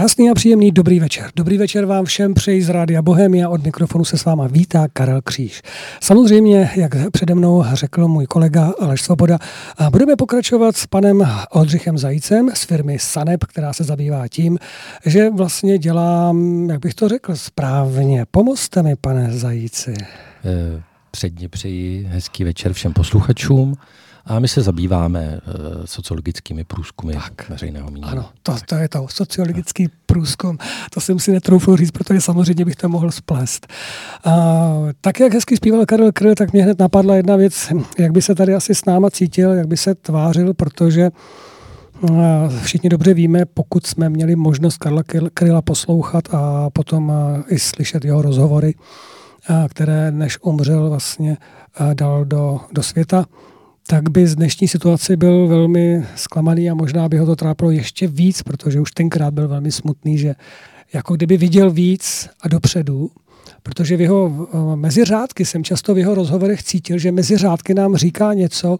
Krásný a příjemný dobrý večer. Dobrý večer vám všem přeji z Rádia Bohemia. Od mikrofonu se s váma vítá Karel Kříž. Samozřejmě, jak přede mnou řekl můj kolega Aleš Svoboda, budeme pokračovat s panem Oldřichem Zajícem z firmy Sanep, která se zabývá tím, že vlastně dělám, jak bych to řekl správně. Pomozte mi, pane Zajíci. Eh, předně přeji hezký večer všem posluchačům. A my se zabýváme uh, sociologickými průzkumy tak. veřejného mínění. Ano, to, to je to, sociologický průzkum. To jsem si netroufl říct, protože samozřejmě bych to mohl splést. Uh, tak, jak hezky zpíval Karel Kryl, tak mě hned napadla jedna věc, jak by se tady asi s náma cítil, jak by se tvářil, protože Všichni dobře víme, pokud jsme měli možnost Karla Kryla poslouchat a potom i slyšet jeho rozhovory, které než umřel vlastně dal do, do světa, tak by z dnešní situace byl velmi zklamaný a možná by ho to trápilo ještě víc, protože už tenkrát byl velmi smutný, že jako kdyby viděl víc a dopředu, protože v jeho mezi řádky jsem často v jeho rozhovorech cítil, že mezi řádky nám říká něco,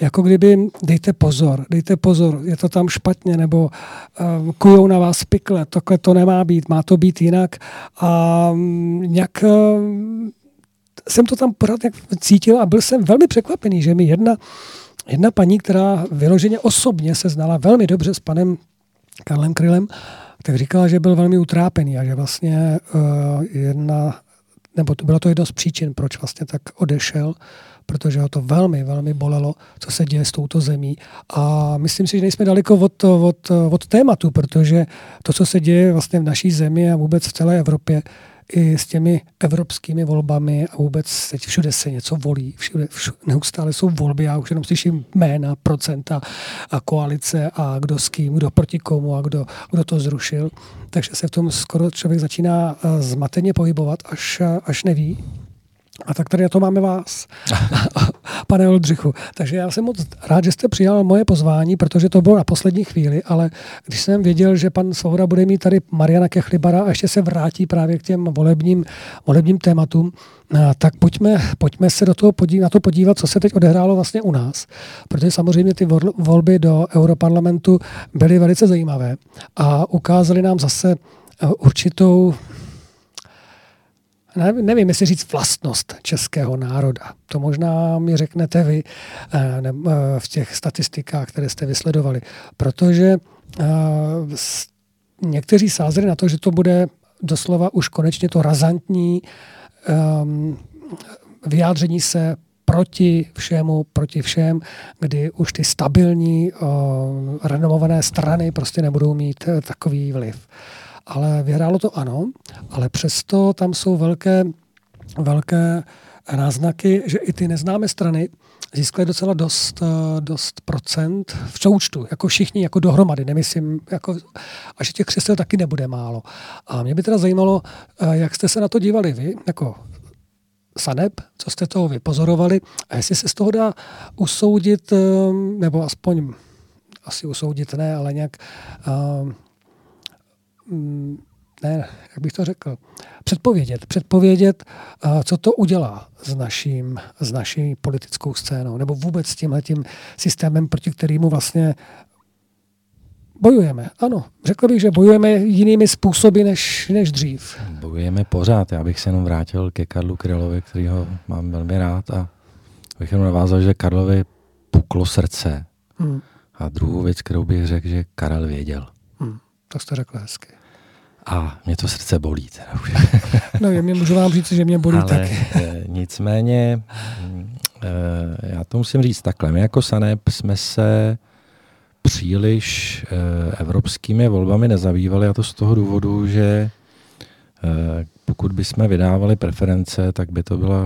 jako kdyby dejte pozor, dejte pozor, je to tam špatně, nebo uh, kujou na vás pikle, takhle to nemá být, má to být jinak a um, nějak uh, jsem to tam pořád cítil a byl jsem velmi překvapený, že mi jedna, jedna paní, která vyloženě osobně se znala velmi dobře s panem Karlem Krylem, tak říkala, že byl velmi utrápený a že vlastně uh, jedna, nebo to bylo to jedno z příčin, proč vlastně tak odešel, protože ho to velmi, velmi bolelo, co se děje s touto zemí. A myslím si, že nejsme daleko od, od, od tématu, protože to, co se děje vlastně v naší zemi a vůbec v celé Evropě, i s těmi evropskými volbami a vůbec teď všude se něco volí, všude, všude neustále jsou volby, já už jenom slyším jména, procenta a koalice a kdo s kým, kdo proti komu a kdo, kdo to zrušil. Takže se v tom skoro člověk začíná eh, zmateně pohybovat, až, až neví, a tak tady na to máme vás, pane Oldřichu. Takže já jsem moc rád, že jste přijal moje pozvání, protože to bylo na poslední chvíli, ale když jsem věděl, že pan Svoboda bude mít tady Mariana Kechlibara a ještě se vrátí právě k těm volebním, volebním tématům, tak pojďme, pojďme se do toho podívat, na to podívat, co se teď odehrálo vlastně u nás. Protože samozřejmě ty volby do Europarlamentu byly velice zajímavé a ukázaly nám zase eh, určitou nevím, jestli říct vlastnost českého národa. To možná mi řeknete vy eh, eh, v těch statistikách, které jste vysledovali. Protože eh, někteří sázeli na to, že to bude doslova už konečně to razantní ehm, vyjádření se proti všemu, proti všem, kdy už ty stabilní, renomované strany prostě nebudou mít takový vliv ale vyhrálo to ano, ale přesto tam jsou velké, velké náznaky, že i ty neznámé strany získaly docela dost, eh, dost procent v součtu, jako všichni, jako dohromady, nemyslím, jako, a že těch křesel taky nebude málo. A mě by teda zajímalo, eh, jak jste se na to dívali vy, jako Saneb, co jste toho vypozorovali a jestli se z toho dá usoudit, eh, nebo aspoň asi usoudit ne, ale nějak ne, jak bych to řekl, předpovědět, předpovědět, co to udělá s, naším, s naší politickou scénou, nebo vůbec s tímhletím systémem, proti kterému vlastně bojujeme. Ano, řekl bych, že bojujeme jinými způsoby než, než dřív. Bojujeme pořád. Já bych se jenom vrátil ke Karlu Krylovi, kterýho mám velmi rád a bych jenom navázal, že Karlovi puklo srdce. Hmm. A druhou věc, kterou bych řekl, že Karel věděl. Hmm. To jste řekl hezky. A mě to srdce bolí. Teda už. no, mě můžu vám říct, že mě bolí Ale, taky. Eh, nicméně, eh, já to musím říct takhle. My jako SANEP jsme se příliš eh, evropskými volbami nezabývali a to z toho důvodu, že pokud bychom vydávali preference, tak by to byla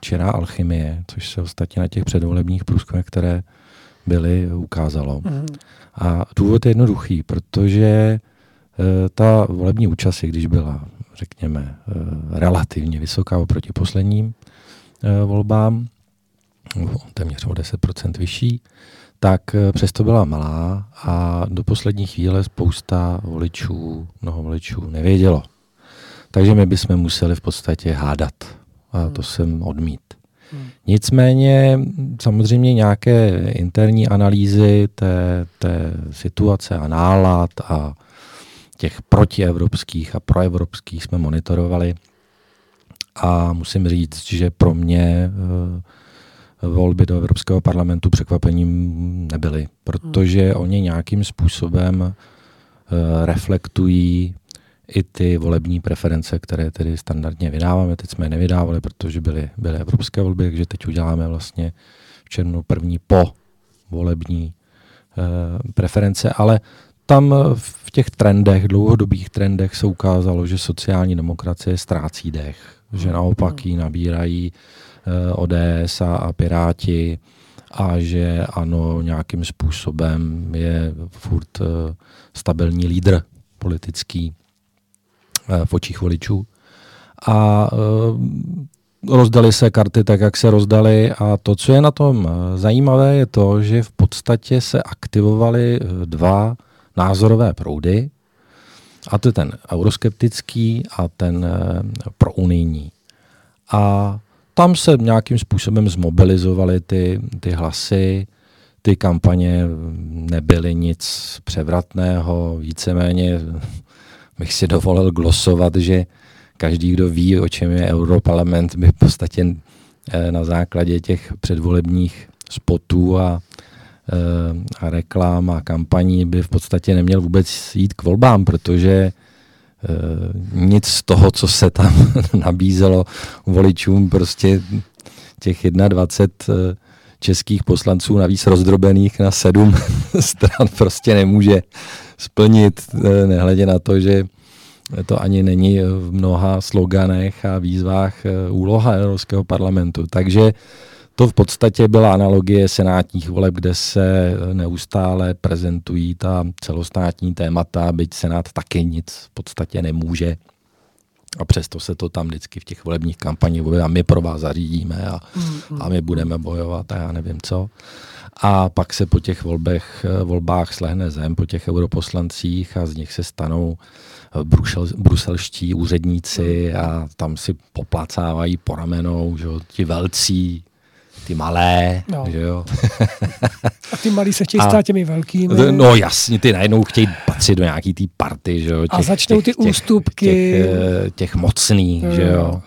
čirá alchymie, což se ostatně na těch předvolebních průzkumech, které byly, ukázalo. Mm. A důvod je jednoduchý, protože ta volební účast, když byla, řekněme, eh, relativně vysoká oproti posledním eh, volbám, téměř o 10% vyšší, tak přesto byla malá a do poslední chvíle spousta voličů, mnoho voličů nevědělo. Takže my bychom museli v podstatě hádat. A to hmm. jsem odmít. Hmm. Nicméně samozřejmě nějaké interní analýzy té, té situace a nálad a těch protievropských a proevropských jsme monitorovali. A musím říct, že pro mě volby do Evropského parlamentu překvapením nebyly, protože hmm. oni nějakým způsobem reflektují i ty volební preference, které tedy standardně vydáváme. Teď jsme je nevydávali, protože byly, byly evropské volby, takže teď uděláme vlastně v červnu první po volební eh, preference, ale tam v těch trendech, dlouhodobých trendech se ukázalo, že sociální demokracie ztrácí dech, že naopak ji nabírají eh, ODS a, Piráti a že ano, nějakým způsobem je furt eh, stabilní lídr politický Eh, v očích voličů. A rozdali se karty tak, jak se rozdali a to, co je na tom zajímavé, je to, že v podstatě se aktivovaly dva názorové proudy, a to je ten euroskeptický a ten prounijní. A tam se nějakým způsobem zmobilizovaly ty, ty hlasy, ty kampaně nebyly nic převratného, víceméně bych si dovolil glosovat, že každý, kdo ví, o čem je Europarlament, by v podstatě eh, na základě těch předvolebních spotů a, eh, a reklám a kampaní by v podstatě neměl vůbec jít k volbám, protože eh, nic z toho, co se tam nabízelo voličům, prostě těch 21 českých poslanců navíc rozdrobených na sedm stran prostě nemůže splnit, eh, nehledě na to, že to ani není v mnoha sloganech a výzvách eh, úloha Evropského parlamentu. Takže to v podstatě byla analogie senátních voleb, kde se neustále prezentují ta celostátní témata, byť senát taky nic v podstatě nemůže. A přesto se to tam vždycky v těch volebních kampaních a my pro vás zařídíme a, a my budeme bojovat a já nevím co a pak se po těch volbech, volbách slehne zem, po těch europoslancích a z nich se stanou brusel, bruselští úředníci a tam si poplacávají po ramenou, že ti velcí, ty malé, no. že jo. a ty malí se chtějí stát těmi velkými. No jasně, ty najednou chtějí patřit do nějaký té party, že jo. Těch, a začnou těch, ty ústupky. Těch, těch, eh, těch mocných, no. že jo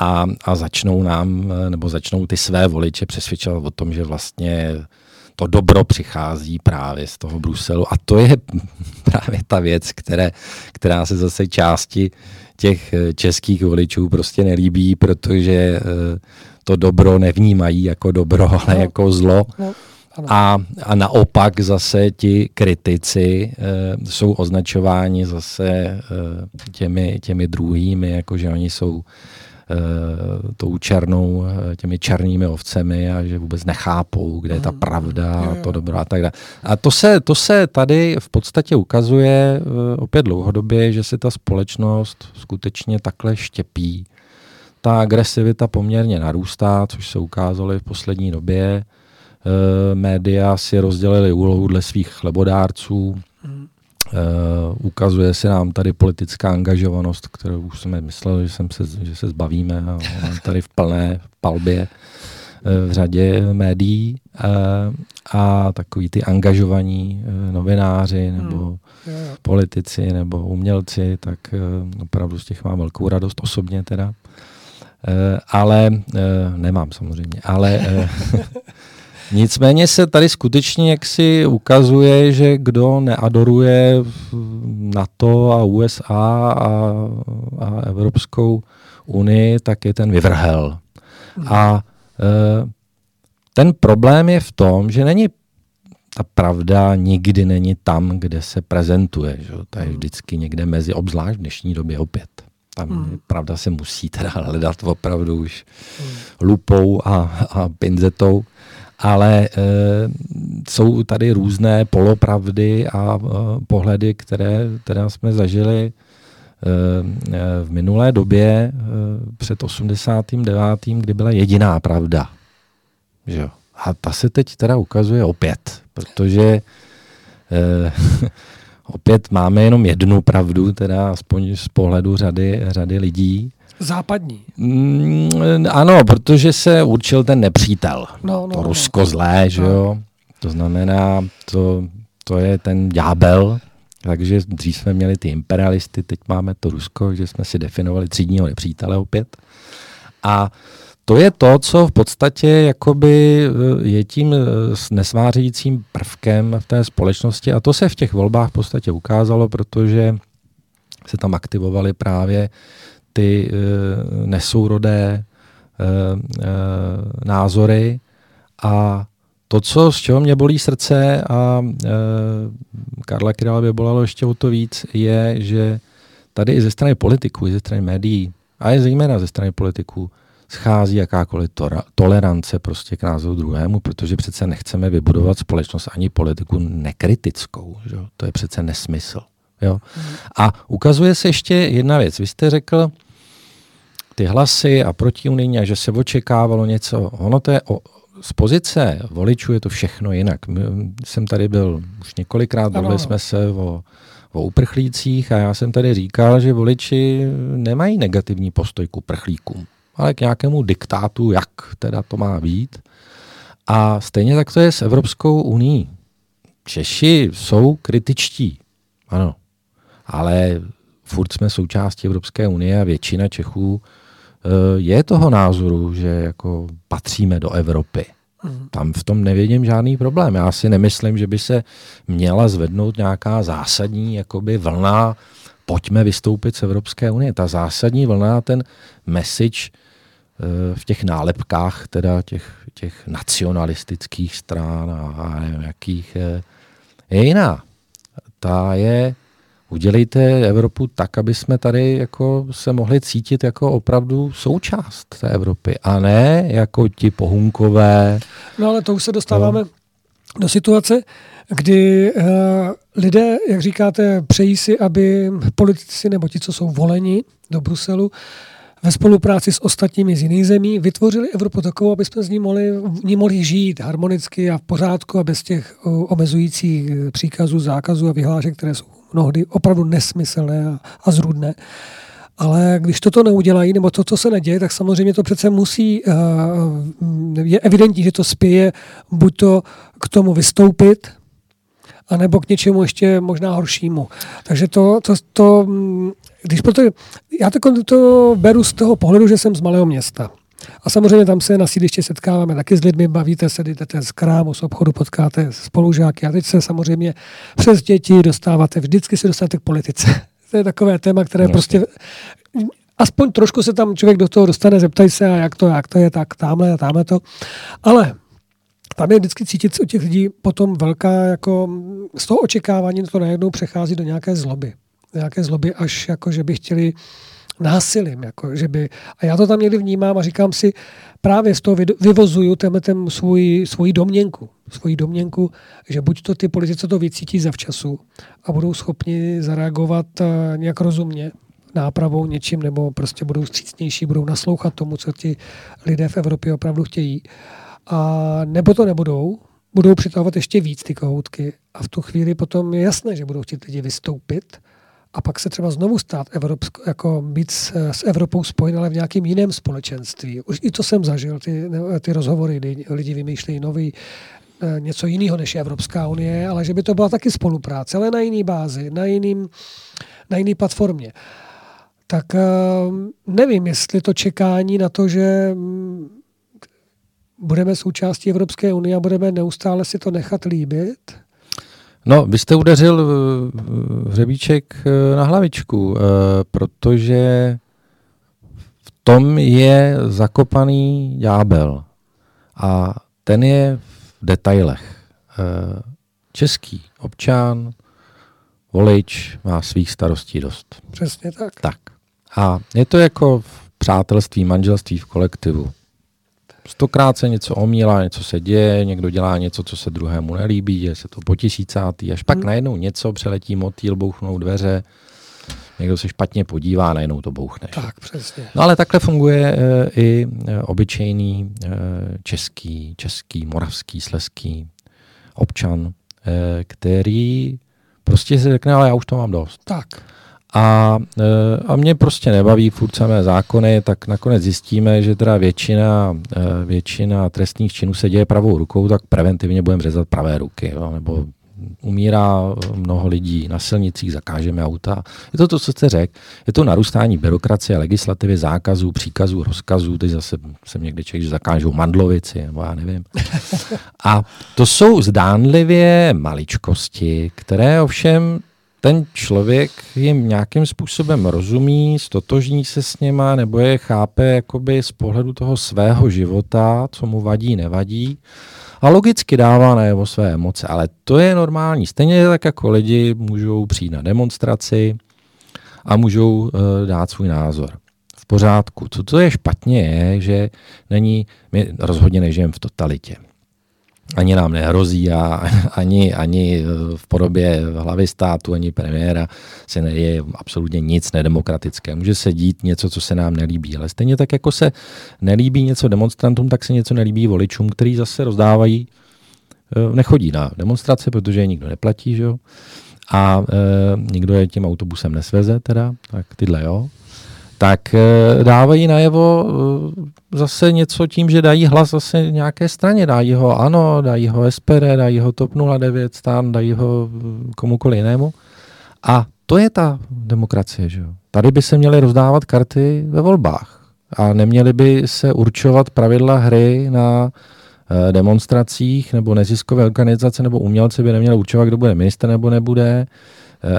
a, a začnou nám, nebo začnou ty své voliče přesvědčovat o tom, že vlastně to dobro přichází právě z toho Bruselu. A to je právě ta věc, které, která se zase části těch českých voličů prostě nelíbí, protože eh, to dobro nevnímají jako dobro, ale no. jako zlo. No. A, a naopak zase ti kritici e, jsou označováni zase e, těmi, těmi druhými, jako že oni jsou Eh, tou černou, těmi černými ovcemi a že vůbec nechápou, kde je ta mhm. pravda a to dobro a tak dále. A to se, to se tady v podstatě ukazuje eh, opět dlouhodobě, že se ta společnost skutečně takhle štěpí. Ta agresivita poměrně narůstá, což se ukázalo v poslední době. Média si rozdělili úlohu dle svých chlebodárců. Mm. Uh, ukazuje se nám tady politická angažovanost, kterou už jsme mysleli, že, jsem se, že se zbavíme a tady v plné palbě uh, v řadě médií uh, a takový ty angažovaní novináři nebo hmm. politici nebo umělci, tak opravdu z těch mám velkou radost osobně teda. Ale nemám samozřejmě, ale Nicméně se tady skutečně jaksi ukazuje, že kdo neadoruje NATO a USA a, a Evropskou unii, tak je ten vyvrhel. A e, ten problém je v tom, že není ta pravda nikdy není tam, kde se prezentuje. Že? To je vždycky někde mezi, obzvlášť v dnešní době opět. Tam hmm. pravda se musí teda hledat opravdu už hmm. lupou a, a pinzetou ale e, jsou tady různé polopravdy a e, pohledy, které, které jsme zažili e, v minulé době e, před 89., kdy byla jediná pravda. Že jo? A ta se teď teda ukazuje opět, protože e, opět máme jenom jednu pravdu, teda aspoň z pohledu řady, řady lidí. Západní. Mm, ano, protože se určil ten nepřítel. No, no, to no. Rusko no. zlé, že jo? To znamená, to, to je ten ďábel, Takže dřív jsme měli ty imperialisty, teď máme to Rusko, že jsme si definovali třídního nepřítele opět. A to je to, co v podstatě jakoby eh, je tím eh, nesvářejícím prvkem v té společnosti. A to se v těch volbách v podstatě ukázalo, protože se tam aktivovaly právě ty uh, nesourodé názory. A to, co, z čeho mě bolí srdce a uh, Karla Kryla by bolalo ještě o to víc, je, že tady i ze strany politiků, i ze strany médií, a je zejména ze strany politiků, schází jakákoliv to- tolerance prostě k názoru druhému, protože přece nechceme vybudovat společnost ani politiku nekritickou. Že? To je přece nesmysl. Jo? A ukazuje se ještě jedna věc. Vy jste řekl ty hlasy a protiunijní a že se očekávalo něco. Ono to je o, z pozice voličů je to všechno jinak. My, jsem tady byl už několikrát, bavili jsme se o, o uprchlících a já jsem tady říkal, že voliči nemají negativní postoj k uprchlíkům ale k nějakému diktátu, jak teda to má být. A stejně tak to je s Evropskou uní. Češi jsou kritičtí, ano, ale furt jsme součástí Evropské unie a většina Čechů eh, je toho názoru, že jako patříme do Evropy. Mhm. Tam v tom nevidím žádný problém. Já si nemyslím, že by se měla zvednout nějaká zásadní jakoby vlna, pojďme vystoupit z Evropské unie. Ta zásadní vlna, ten message v těch nálepkách teda těch, těch nacionalistických stran a, nevím, jakých je, je jiná. Ta je, udělejte Evropu tak, aby jsme tady jako se mohli cítit jako opravdu součást té Evropy a ne jako ti pohunkové. No ale to už se dostáváme no. do situace, kdy uh, lidé, jak říkáte, přejí si, aby politici nebo ti, co jsou voleni do Bruselu, uh, ve spolupráci s ostatními z jiných zemí vytvořili Evropu takovou, aby jsme z ní mohli, ní mohli žít harmonicky a v pořádku a bez těch omezujících e, příkazů, zákazů a vyhlášek, které jsou mnohdy opravdu nesmyslné a, a zrůdné. Ale když toto neudělají, nebo to, co se neděje, tak samozřejmě to přece musí, e, je evidentní, že to spěje buď to k tomu vystoupit, anebo k něčemu ještě možná horšímu. Takže to, to, to když proto, já to, to beru z toho pohledu, že jsem z malého města. A samozřejmě tam se na sídliště setkáváme taky s lidmi, bavíte se, jdete z krámu, z obchodu, potkáte spolužáky a teď se samozřejmě přes děti dostáváte, vždycky se dostáváte k politice. To je takové téma, které Vlastně. prostě aspoň trošku se tam člověk do toho dostane, zeptají se, a jak to, jak to je, tak tamhle a tamhle to. Ale tam je vždycky cítit u těch lidí potom velká, jako z toho očekávání to najednou přechází do nějaké zloby nějaké zloby, až jako, že by chtěli násilím. Jako, že by, a já to tam někdy vnímám a říkám si, právě z toho vyvozuju tenhle ten svůj, svůj domněnku. Svoji domněnku, že buď to ty politici to vycítí zavčasu a budou schopni zareagovat uh, nějak rozumně, nápravou něčím, nebo prostě budou střícnější, budou naslouchat tomu, co ti lidé v Evropě opravdu chtějí. A nebo to nebudou, budou přitahovat ještě víc ty kohoutky a v tu chvíli potom je jasné, že budou chtít lidi vystoupit a pak se třeba znovu stát Evropsko, jako být s, s Evropou spojen, ale v nějakém jiném společenství. Už i to jsem zažil, ty, ty rozhovory, kdy lidi vymýšlejí nový, eh, něco jiného než Evropská unie, ale že by to byla taky spolupráce, ale na jiný bázi, na, jiným, na jiný platformě. Tak eh, nevím, jestli to čekání na to, že mm, budeme součástí Evropské unie a budeme neustále si to nechat líbit, No, vy jste udeřil hřebíček eh, na hlavičku, eh, protože v tom je zakopaný ďábel a ten je v detailech. Eh, český občan, volič má svých starostí dost. Přesně tak. Tak. A je to jako v přátelství, manželství, v kolektivu. Stokrát se něco omílá, něco se děje, někdo dělá něco, co se druhému nelíbí, děje se to po tisícátý, až pak hmm. najednou něco přeletí motýl, bouchnou dveře, někdo se špatně podívá, najednou to bouchne. Tak, přesně. No ale takhle funguje e, i e, obyčejný e, český, český, moravský, sleský občan, e, který prostě si řekne, ale já už to mám dost. Tak a, e, a mě prostě nebaví furt samé zákony, tak nakonec zjistíme, že teda většina, e, většina trestných činů se děje pravou rukou, tak preventivně budeme řezat pravé ruky, jo, nebo umírá mnoho lidí na silnicích, zakážeme auta. Je to to, co jste řekl. Je to narůstání byrokracie, legislativy, zákazů, příkazů, rozkazů. Teď zase jsem někde čekal, že zakážou mandlovici, nebo já nevím. A to jsou zdánlivě maličkosti, které ovšem ten člověk jim nějakým způsobem rozumí, stotožní se s něma, nebo je chápe jakoby z pohledu toho svého života, co mu vadí, nevadí. A logicky dává najevo své emoce, ale to je normální. Stejně tak jako lidi můžou přijít na demonstraci a můžou uh, dát svůj názor. V pořádku. Co to je špatně je, že není, my rozhodně nežijeme v totalitě ani nám nehrozí a ani, ani v podobě hlavy státu, ani premiéra se neje absolutně nic nedemokratické. Může se dít něco, co se nám nelíbí, ale stejně tak, jako se nelíbí něco demonstrantům, tak se něco nelíbí voličům, který zase rozdávají, eh, nechodí na demonstrace, protože je nikdo neplatí, že jo? a e, nikdo je tím autobusem nesveze, teda, tak tyhle jo tak eh, dávají najevo eh, zase něco tím, že dají hlas zase nějaké straně. Dají ho ANO, dají ho SPD, dají ho TOP 09, stan, dají ho eh, komukoli jinému. A to je ta demokracie. Že? Tady by se měly rozdávat karty ve volbách. A neměly by se určovat pravidla hry na demonstracích nebo neziskové organizace nebo umělci by neměli určovat, kdo bude minister nebo nebude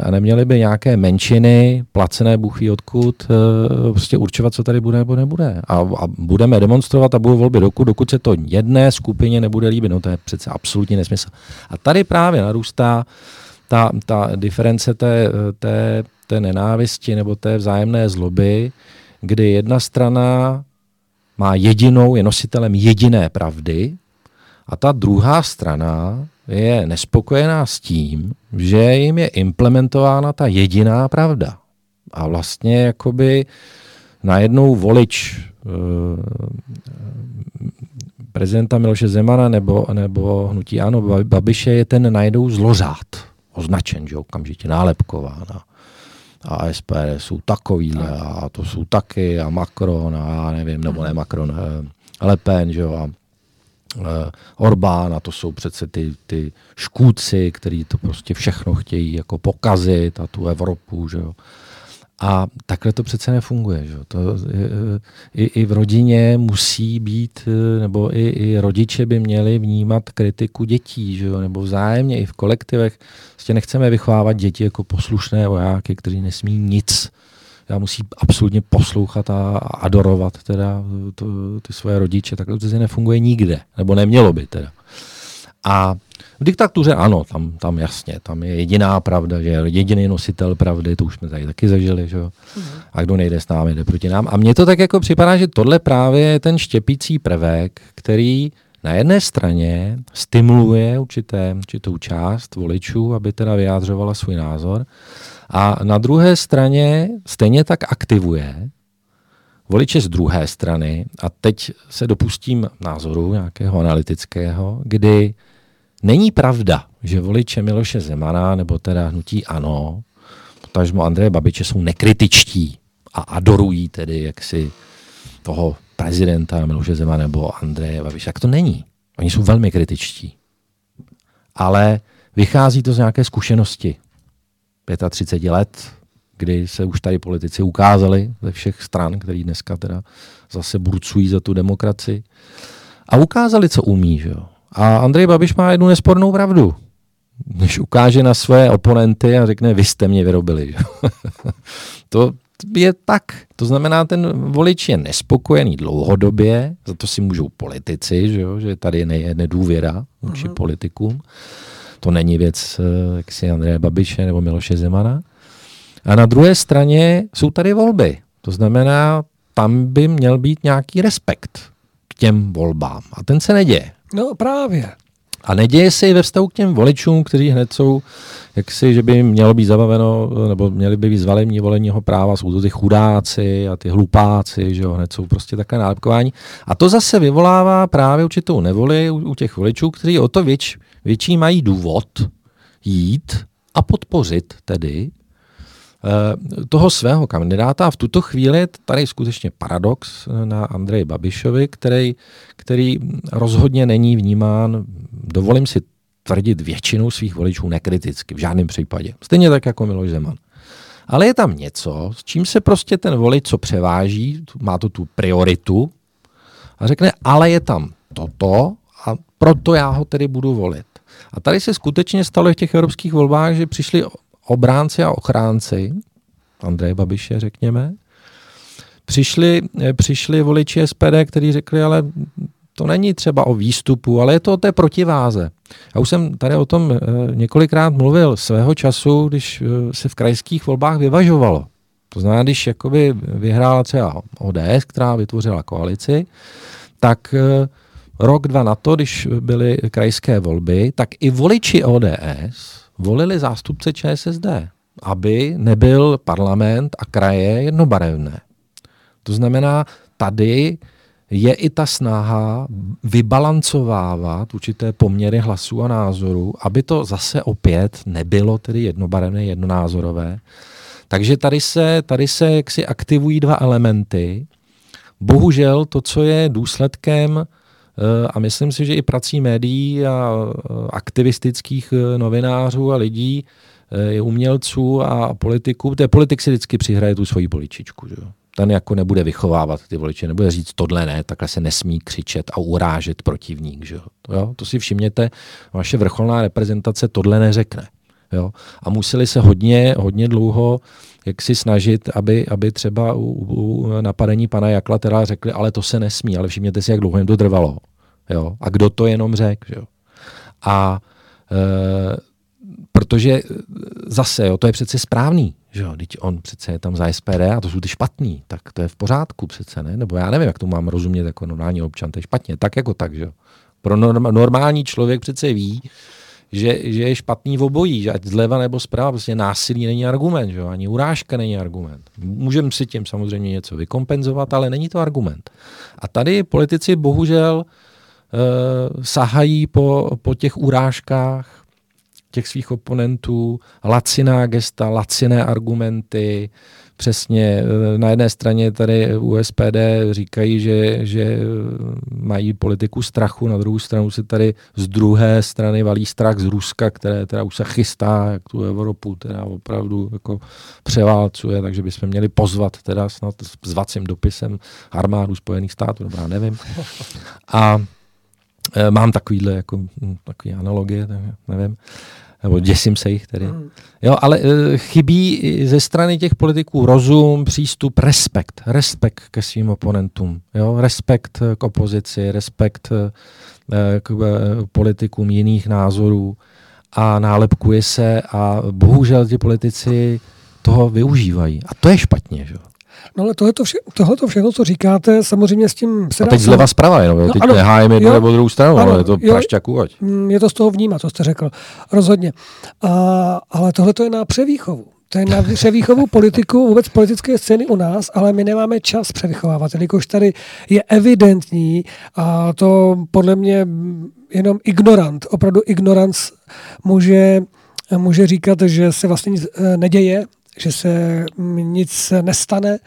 a neměli by nějaké menšiny, placené buchy odkud, eh, prostě určovat, co tady bude nebo nebude. A, a budeme demonstrovat a budou volby dokud, dokud se to jedné skupině nebude líbit. No to je přece absolutně nesmysl. A tady právě narůstá ta, ta diference té, té, té nenávisti nebo té vzájemné zloby, kdy jedna strana má jedinou, je nositelem jediné pravdy a ta druhá strana je nespokojená s tím, že jim je implementována ta jediná pravda. A vlastně jakoby najednou volič e, prezidenta Miloše Zemana nebo, nebo hnutí Ano Babiše je ten najednou zlořád, označen, že okamžitě nálepkován. A SPD jsou takovýhle a to jsou taky a Macron a nevím, nebo ne Macron, e, Le Pen, že jo, a Eh, Orbán a to jsou přece ty, ty škůdci, kteří to prostě všechno chtějí jako pokazit a tu Evropu, že jo. A takhle to přece nefunguje. Že? To, eh, i, I v rodině musí být, eh, nebo i, i rodiče by měli vnímat kritiku dětí, že? nebo vzájemně i v kolektivech. Prostě nechceme vychovávat děti jako poslušné vojáky, kteří nesmí nic já musí absolutně poslouchat a adorovat teda to, ty svoje rodiče. Takhle to nefunguje nikde, nebo nemělo by teda. A v diktatuře ano, tam, tam jasně, tam je jediná pravda, že je jediný nositel pravdy, to už jsme tady taky zažili, že jo. A kdo nejde s námi, jde proti nám. A mně to tak jako připadá, že tohle právě je ten štěpící prvek, který na jedné straně stimuluje určité, určitou část voličů, aby teda vyjádřovala svůj názor, a na druhé straně stejně tak aktivuje voliče z druhé strany, a teď se dopustím názoru nějakého analytického, kdy není pravda, že voliče Miloše Zemana nebo teda hnutí ANO, potažmo Andreje Babiče jsou nekritičtí a adorují tedy jaksi toho prezidenta Miloše Zemana nebo Andreje Babiše. Tak to není. Oni jsou velmi kritičtí. Ale vychází to z nějaké zkušenosti. 35 let, kdy se už tady politici ukázali ze všech stran, který dneska teda zase burcují za tu demokracii. A ukázali, co umí. Že jo? A Andrej Babiš má jednu nespornou pravdu. Když ukáže na své oponenty a řekne, vy jste mě vyrobili. Že? to je tak. To znamená, ten volič je nespokojený dlouhodobě, za to si můžou politici, že, jo? že tady je nedůvěra vůči uh-huh. politikům. To není věc eh, jaksi Andreje Babiše nebo Miloše Zemana. A na druhé straně jsou tady volby. To znamená, tam by měl být nějaký respekt k těm volbám. A ten se neděje. No právě. A neděje se i ve vztahu k těm voličům, kteří hned jsou, jak si, že by mělo být zabaveno, nebo měli by být zvalení voleního práva, jsou to ty chudáci a ty hlupáci, že jo, hned jsou prostě takové nálepkování. A to zase vyvolává právě určitou nevoli u, u těch voličů, kteří o to věč, větší mají důvod jít a podpořit tedy toho svého kandidáta. A v tuto chvíli je tady skutečně paradox na Andreji Babišovi, který, který rozhodně není vnímán, dovolím si tvrdit většinu svých voličů nekriticky, v žádném případě. Stejně tak jako Miloš Zeman. Ale je tam něco, s čím se prostě ten volič, co převáží, má to tu prioritu a řekne, ale je tam toto a proto já ho tedy budu volit. A tady se skutečně stalo v těch evropských volbách, že přišli obránci a ochránci, Andreje Babiše, řekněme, přišli, přišli voliči SPD, kteří řekli, ale to není třeba o výstupu, ale je to o té protiváze. Já už jsem tady o tom eh, několikrát mluvil svého času, když eh, se v krajských volbách vyvažovalo. To znamená, když jakoby vyhrála třeba ODS, která vytvořila koalici, tak eh, rok, dva na to, když byly krajské volby, tak i voliči ODS volili zástupce ČSSD, aby nebyl parlament a kraje jednobarevné. To znamená, tady je i ta snaha vybalancovávat určité poměry hlasů a názorů, aby to zase opět nebylo tedy jednobarevné, jednonázorové. Takže tady se, tady se jaksi aktivují dva elementy. Bohužel to, co je důsledkem a myslím si, že i prací médií a eh, aktivistických eh, novinářů a lidí, umělců a politiků, té politik si vždycky přihraje tu svoji poličičku. Že? ten jako nebude vychovávat ty voliče, nebude říct tohle ne, takhle se nesmí křičet a urážet protivník. Že jo? To si všimněte, vaše vrcholná reprezentace tohle neřekne. Jo? A museli se hodně, hodně dlouho jak si snažit, aby, aby třeba u, u napadení pana Jakla teda řekli, ale to se nesmí, ale všimněte si, jak dlouho jim to trvalo. Jo? A kdo to jenom řekl. A e, protože zase, jo, to je přece správný. Že jo, teď on přece je tam za SPD a to jsou ty špatný, tak to je v pořádku přece, ne? Nebo já nevím, jak to mám rozumět jako normální občan, to je špatně, tak jako tak, že jo. Pro normální člověk přece ví, že, že je špatný v obojí, že ať zleva nebo zprava, prostě násilí není argument, že ani urážka není argument. Můžeme si tím samozřejmě něco vykompenzovat, ale není to argument. A tady politici bohužel uh, sahají po, po těch urážkách, těch svých oponentů, laciná gesta, laciné argumenty, přesně eh, na jedné straně tady u SPD říkají, že, že mají politiku strachu, na druhou stranu se tady z druhé strany valí strach z Ruska, které teda už se chystá, jak tu Evropu teda opravdu jako převálcuje, takže bychom měli pozvat teda snad s vacím dopisem armádu Spojených států, dobrá, nevím. A eh, mám takovýhle jako, hm, takový analogie, tak nevím nebo děsím se jich tedy. Hmm. Jo, ale e, chybí ze strany těch politiků rozum, přístup, respekt. Respekt ke svým oponentům. Jo, respekt k opozici, respekt e, k politikům jiných názorů a nálepkuje se a bohužel ti politici toho využívají. A to je špatně. Že? No ale tohle vše, tohleto všechno, co říkáte, samozřejmě s tím se A teď zleva zprava jenom, jo? No, teď ano, nehájím jednu nebo druhou stranu, ano, ale je to prašťaku, ať. Mm, je to z toho vnímat, co jste řekl, rozhodně. A, ale tohle to je na převýchovu. To je na převýchovu politiku, vůbec politické scény u nás, ale my nemáme čas převychovávat, jelikož tady je evidentní a to podle mě jenom ignorant, opravdu ignorant může, může říkat, že se vlastně nic eh, neděje, že se nic nestane,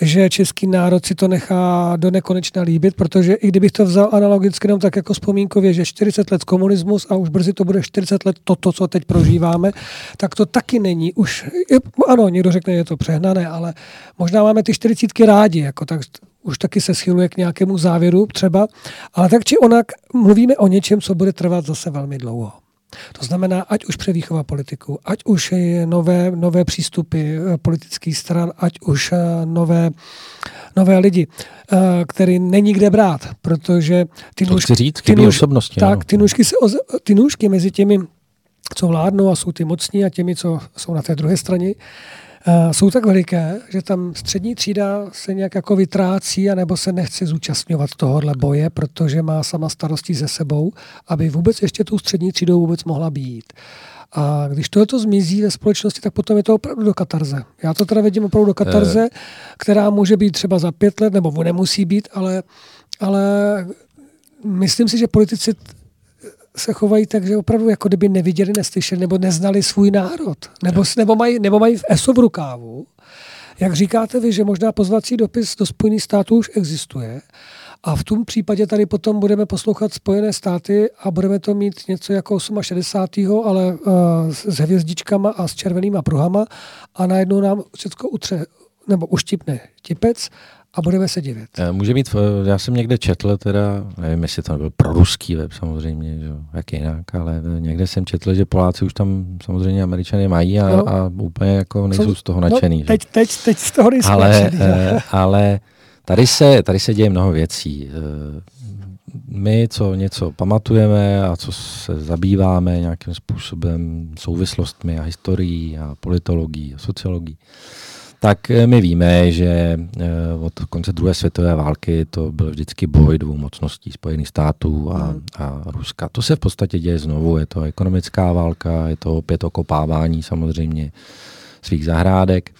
že český národ si to nechá do nekonečna líbit, protože i kdybych to vzal analogicky jenom tak jako vzpomínkově, že 40 let komunismus a už brzy to bude 40 let toto, co teď prožíváme, tak to taky není. Už, ano, někdo řekne, že je to přehnané, ale možná máme ty 40 rádi, jako tak už taky se schyluje k nějakému závěru třeba, ale tak či onak mluvíme o něčem, co bude trvat zase velmi dlouho. To znamená, ať už převýchova politiku, ať už nové, nové přístupy eh, politických stran, ať už eh, nové, nové lidi, eh, který není kde brát, protože ty nůžky, říct, ty, nůž, osobnosti, tak, ty, nůžky se, ty nůžky mezi těmi, co vládnou a jsou ty mocní a těmi, co jsou na té druhé straně, jsou tak veliké, že tam střední třída se nějak jako vytrácí anebo se nechce zúčastňovat tohohle boje, protože má sama starosti ze sebou, aby vůbec ještě tou střední třídou vůbec mohla být. A když tohle zmizí ve společnosti, tak potom je to opravdu do katarze. Já to teda vidím opravdu do katarze, eh. která může být třeba za pět let, nebo nemusí být, ale, ale myslím si, že politici se chovají tak, že opravdu jako kdyby neviděli, neslyšeli nebo neznali svůj národ. Nebo, nebo, mají, nebo mají v ESO v rukávu. Jak říkáte vy, že možná pozvací dopis do Spojených států už existuje, A v tom případě tady potom budeme poslouchat Spojené státy a budeme to mít něco jako 68. ale uh, s hvězdičkama a s červenýma pruhama a najednou nám všechno utře nebo uštipne tipec a budeme se divit. Eh, může být, eh, já jsem někde četl, teda, nevím, jestli to nebyl proruský web samozřejmě, že, jak jinak, ale někde jsem četl, že Poláci už tam samozřejmě Američany mají a, no. a úplně jako nejsou z toho nadšený. No, teď, teď, teď z toho nejsou ale, nadšený. Eh, ale tady se, tady se děje mnoho věcí. My, co něco pamatujeme a co se zabýváme nějakým způsobem souvislostmi a historií a politologií a sociologií, tak eh, my víme, že eh, od konce druhé světové války to byl vždycky boj dvou mocností Spojených států a, hmm. a Ruska. To se v podstatě děje znovu. Je to ekonomická válka, je to opět okopávání samozřejmě svých zahrádek.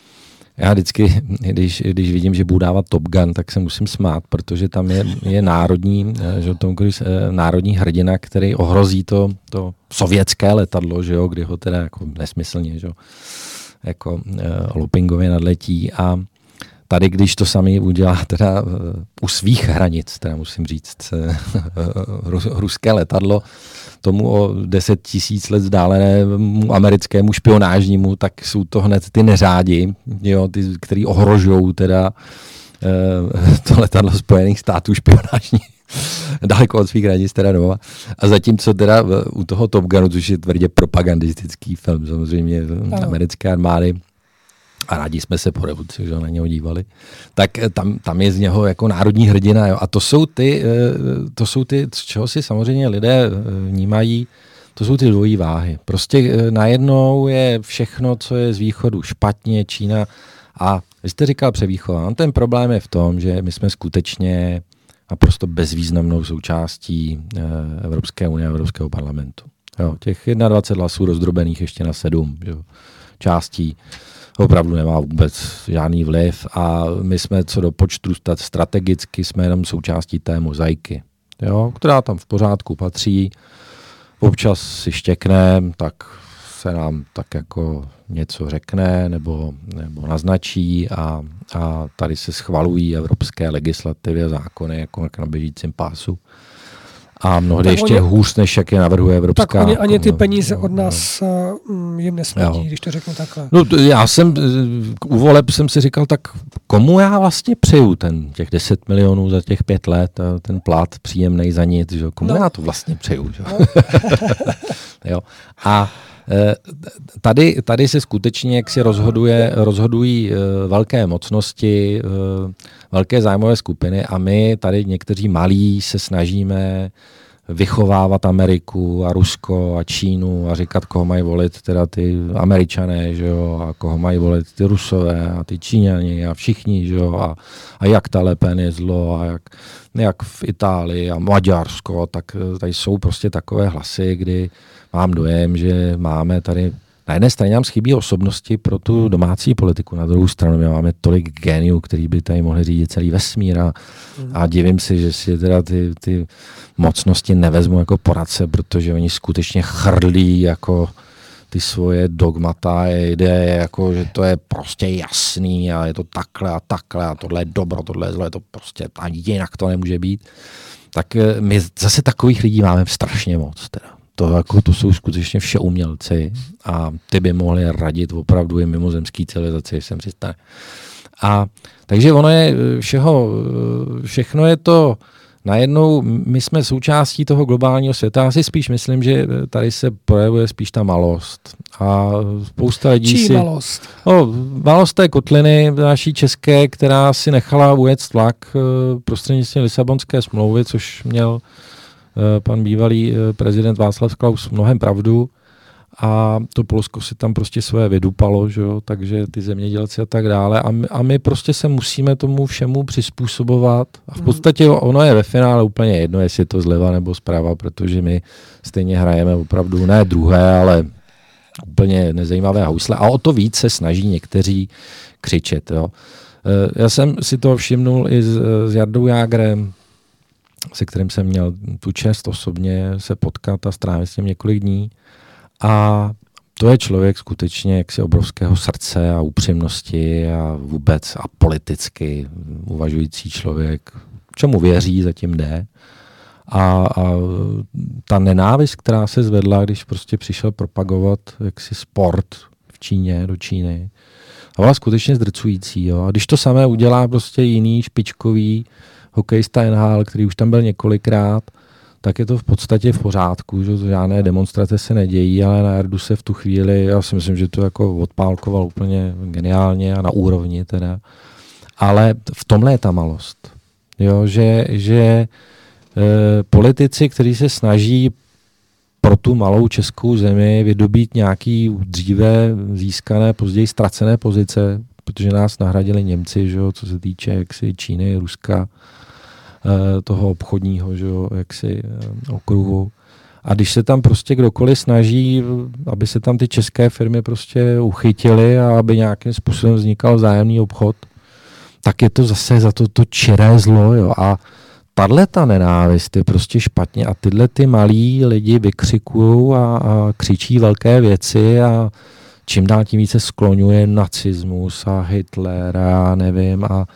Já vždycky, když, když vidím, že budu dávat Top Gun, tak se musím smát, protože tam je, je národní, eh, že Tom Cruise, národní hrdina, který ohrozí to, to sovětské letadlo, že jo, kdy ho teda jako nesmyslně, že jo, jako uh, loopingově nadletí a tady, když to sami udělá teda uh, u svých hranic, teda musím říct, uh, ruské letadlo, tomu o 10 tisíc let vzdálenému americkému špionážnímu, tak jsou to hned ty neřádi, jo, ty, který ohrožují teda uh, to letadlo Spojených států špionážní daleko od svých hranic teda doma. A zatímco teda u toho Top Gunu, což je tvrdě propagandistický film, samozřejmě ano. americké armády, a rádi jsme se po revoluci že na něho dívali, tak eh, tam, tam je z něho jako národní hrdina. Jo. A to jsou, ty, eh, to jsou ty, z čeho si samozřejmě lidé eh, vnímají, to jsou ty dvojí váhy. Prostě najednou je všechno, co je z východu špatně, Čína. A vy jste říkal převýchova. Ten problém je v tom, že my jsme skutečně naprosto bezvýznamnou součástí eh, Evropské unie a Evropského parlamentu. Jo, těch 21 hlasů rozdrobených ještě na sedm jo, částí opravdu nemá vůbec žádný vliv a my jsme co do počtu strategicky jsme jenom součástí té mozaiky, jo, která tam v pořádku patří. Občas si štěkne, tak se nám tak jako něco řekne nebo, nebo naznačí a, a tady se schvalují evropské legislativy a zákony jako na běžícím pásu. A mnohdy tak ještě oni, hůř, než jak je navrhuje Evropská. Tak oni ani ty peníze od nás uh, jim nesmrdí, když to řeknu takhle. No, já jsem, u voleb jsem si říkal, tak komu já vlastně přeju ten těch 10 milionů za těch pět let, ten plat příjemný za nic, že? komu no. já to vlastně přeju. Že? No. jo. A Eh, tady, tady se skutečně, jak si rozhoduje, rozhodují eh, velké mocnosti, eh, velké zájmové skupiny a my tady někteří malí se snažíme vychovávat Ameriku a Rusko a Čínu a říkat, koho mají volit teda ty Američané, že jo, a koho mají volit ty Rusové a ty Číňani a všichni, že jo, a, a jak ta Lepen je zlo a jak, jak v Itálii a Maďarsko, tak tady jsou prostě takové hlasy, kdy mám dojem, že máme tady na jedné straně nám chybí osobnosti pro tu domácí politiku, na druhou stranu my máme tolik geniů, který by tady mohli řídit celý vesmír a, mm. a divím si, že si teda ty, ty mocnosti nevezmu jako poradce, protože oni skutečně chrlí jako ty svoje dogmata, ideje, jako, že to je prostě jasný a je to takhle a takhle a tohle je dobro, tohle je zlo, to prostě ani jinak to nemůže být. Tak eh, my zase takových lidí máme strašně moc. Teda to, jako, to jsou skutečně vše umělci a ty by mohli radit opravdu i mimozemský civilizaci, jsem si stane. A takže ono je všeho, všechno je to najednou, my jsme součástí toho globálního světa. Já si spíš myslím, že tady se projevuje spíš ta malost. A spousta lidí Čí si... malost? No, malost té kotliny naší české, která si nechala ujet tlak eh, prostřednictvím Lisabonské smlouvy, což měl Eh, pan bývalý eh, prezident Václav Klaus mnohem pravdu a to Polsko si tam prostě své vydupalo, že jo? takže ty zemědělci a tak dále a my, a my prostě se musíme tomu všemu přizpůsobovat a v mhm. podstatě ono je ve finále úplně jedno, jestli je to zleva nebo zprava, protože my stejně hrajeme opravdu ne druhé, ale úplně nezajímavé housle a o to víc se snaží někteří křičet. Jo? Eh, já jsem si to všimnul i s, s Jardou Jágrem, se kterým jsem měl tu čest osobně se potkat a strávit s ním několik dní. A to je člověk skutečně jaksi obrovského srdce a upřímnosti a vůbec a politicky uvažující člověk, čemu věří, zatím jde. A, a ta nenávist, která se zvedla, když prostě přišel propagovat jaksi sport v Číně, do Číny, a byla skutečně zdrcující. Jo. A když to samé udělá prostě jiný špičkový hokejista NHL, který už tam byl několikrát, tak je to v podstatě v pořádku, že žádné demonstrace se nedějí, ale na Erdu se v tu chvíli, já si myslím, že to jako odpálkoval úplně geniálně a na úrovni teda. Ale v tomhle je ta malost. Jo, že, že e, politici, kteří se snaží pro tu malou českou zemi vydobít nějaký dříve získané, později ztracené pozice, protože nás nahradili Němci, že jo, co se týče jaksi Číny, Ruska, toho obchodního že jo, jaksi, eh, okruhu. A když se tam prostě kdokoliv snaží, aby se tam ty české firmy prostě uchytily a aby nějakým způsobem vznikal vzájemný obchod, tak je to zase za to to čiré zlo. Jo. A tahle ta nenávist je prostě špatně a tyhle ty malí lidi vykřikují a, a křičí velké věci a čím dál tím více skloňuje nacismus a Hitler a nevím a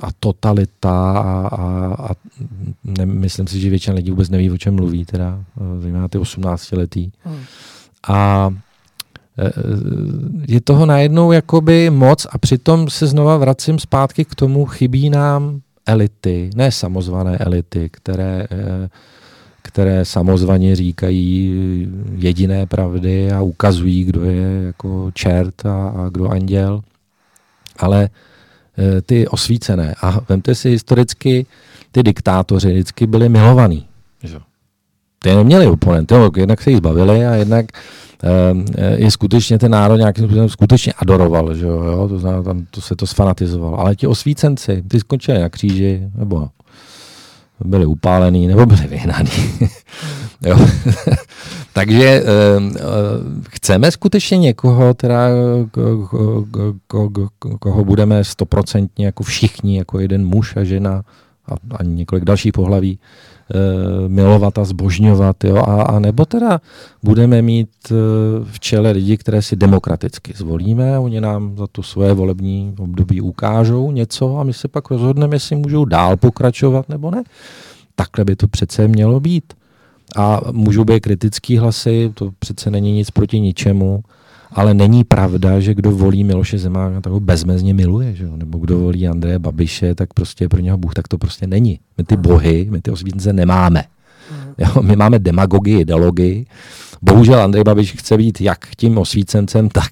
a totalita a, a, a ne, myslím si, že většina lidí vůbec neví, o čem mluví, teda zejména ty 18 letý. Hmm. A e, je toho najednou jakoby moc a přitom se znova vracím zpátky k tomu, chybí nám elity, ne samozvané elity, které, které samozvaně říkají jediné pravdy a ukazují, kdo je jako čert a, a kdo anděl, ale Eh, ty osvícené. A vemte si historicky, ty diktátoři vždycky byli milovaní. Ty neměli oponenty, jednak se jich zbavili a jednak eh, je skutečně ten národ nějakým způsobem skutečně adoroval, že jo, to, znamená, tam to se to sfanatizovalo. Ale ti osvícenci, ty skončili na kříži, nebo byli upálení, nebo byli vyhnaní. jo. Takže eh, eh, chceme skutečně někoho, teda, koho budeme stoprocentně jako všichni, jako jeden muž a žena a, a několik dalších pohlaví, milovat a zbožňovat, jo? A, a nebo teda budeme mít v čele lidi, které si demokraticky zvolíme, oni nám za to svoje volební období ukážou něco a my se pak rozhodneme, jestli můžou dál pokračovat nebo ne. Takhle by to přece mělo být. A můžou být kritický hlasy, to přece není nic proti ničemu, ale není pravda, že kdo volí Miloše Zemáka, tak ho bezmezně miluje, že? nebo kdo volí Andreje Babiše, tak prostě je pro něho Bůh, tak to prostě není. My ty bohy, my ty osvícence nemáme. Jo, my máme demagogii, ideologii. Bohužel Andrej Babiš chce být jak tím osvícencem, tak,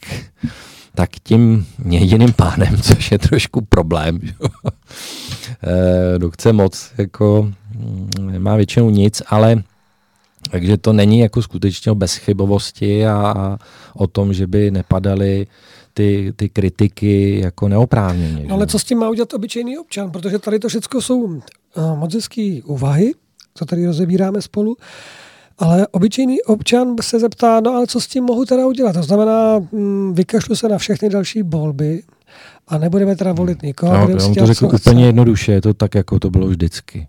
tak tím jediným pánem, což je trošku problém. Že? E, kdo chce moc, jako mm, nemá většinou nic, ale takže to není jako skutečně o bezchybovosti a, a o tom, že by nepadaly ty, ty kritiky jako neoprávněně. No ale co s tím má udělat obyčejný občan? Protože tady to všechno jsou uh, moc hezký úvahy, co tady rozebíráme spolu, ale obyčejný občan se zeptá, no ale co s tím mohu teda udělat? To znamená, mm, vykašlu se na všechny další volby a nebudeme teda volit nikoho. No, já to řekl úplně jednoduše, je to tak, jako to bylo vždycky.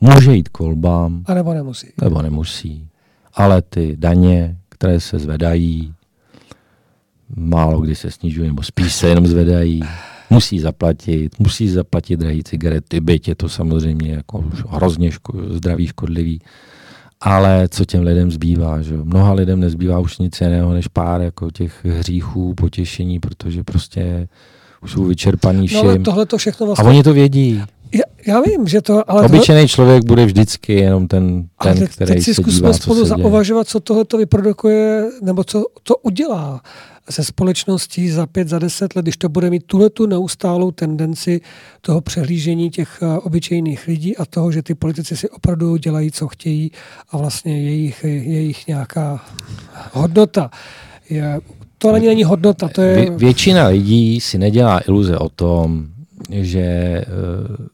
Může jít k volbám. A nebo nemusí. Nebo nemusí. Ale ty daně, které se zvedají, málo kdy se snižují, nebo spíš se jenom zvedají, musí zaplatit, musí zaplatit drahý cigarety, byť je to samozřejmě jako hrozně ško- zdraví škodlivý. Ale co těm lidem zbývá? Že? Mnoha lidem nezbývá už nic jiného než pár jako těch hříchů, potěšení, protože prostě už jsou vyčerpaní všem. No ale tohle to všechno vlastně... A oni to vědí. Já, já vím, že to... Ale Obyčejný tohle... člověk bude vždycky jenom ten, ten teď, který teď si se dívá, spolu zauvažovat, co tohle to vyprodukuje, nebo co to udělá se společností za pět, za deset let, když to bude mít tuhle tu neustálou tendenci toho přehlížení těch uh, obyčejných lidí a toho, že ty politici si opravdu dělají, co chtějí a vlastně jejich, jejich nějaká hodnota je, to není, není hodnota, to je... Vě, většina lidí si nedělá iluze o tom, že uh,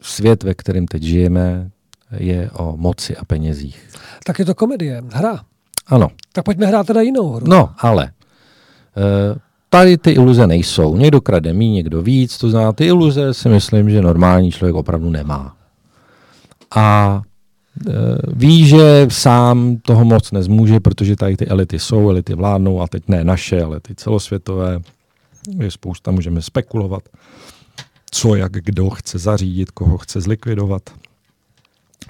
svět, ve kterém teď žijeme, je o moci a penězích. Tak je to komedie, hra. Ano. Tak pojďme hrát teda jinou hru. No, ale uh, tady ty iluze nejsou. Někdo krade mí, někdo víc, to znamená, ty iluze si myslím, že normální člověk opravdu nemá. A uh, ví, že sám toho moc nezmůže, protože tady ty elity jsou, elity vládnou, a teď ne naše, ale ty celosvětové. Je spousta, můžeme spekulovat co, jak, kdo chce zařídit, koho chce zlikvidovat.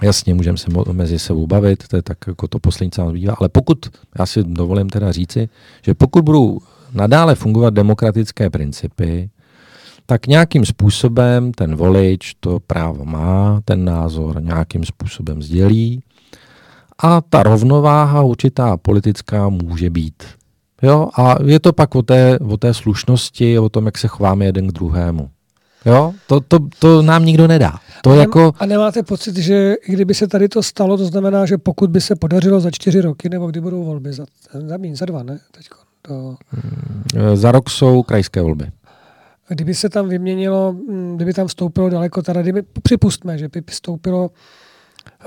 Jasně, můžeme se mezi sebou bavit, to je tak jako to poslední, co nám zbývá, ale pokud, já si dovolím teda říci, že pokud budou nadále fungovat demokratické principy, tak nějakým způsobem ten volič to právo má, ten názor nějakým způsobem sdělí a ta rovnováha určitá politická může být. Jo? A je to pak o té, o té slušnosti, o tom, jak se chováme jeden k druhému. Jo, to, to, to nám nikdo nedá. To a, jako... a nemáte pocit, že kdyby se tady to stalo, to znamená, že pokud by se podařilo za čtyři roky, nebo kdy budou volby, za, za, mín, za dva, ne? Teďko, to... Hmm, za rok jsou krajské volby. Kdyby se tam vyměnilo, hm, kdyby tam vstoupilo daleko, teda kdyby, připustme, že by vstoupilo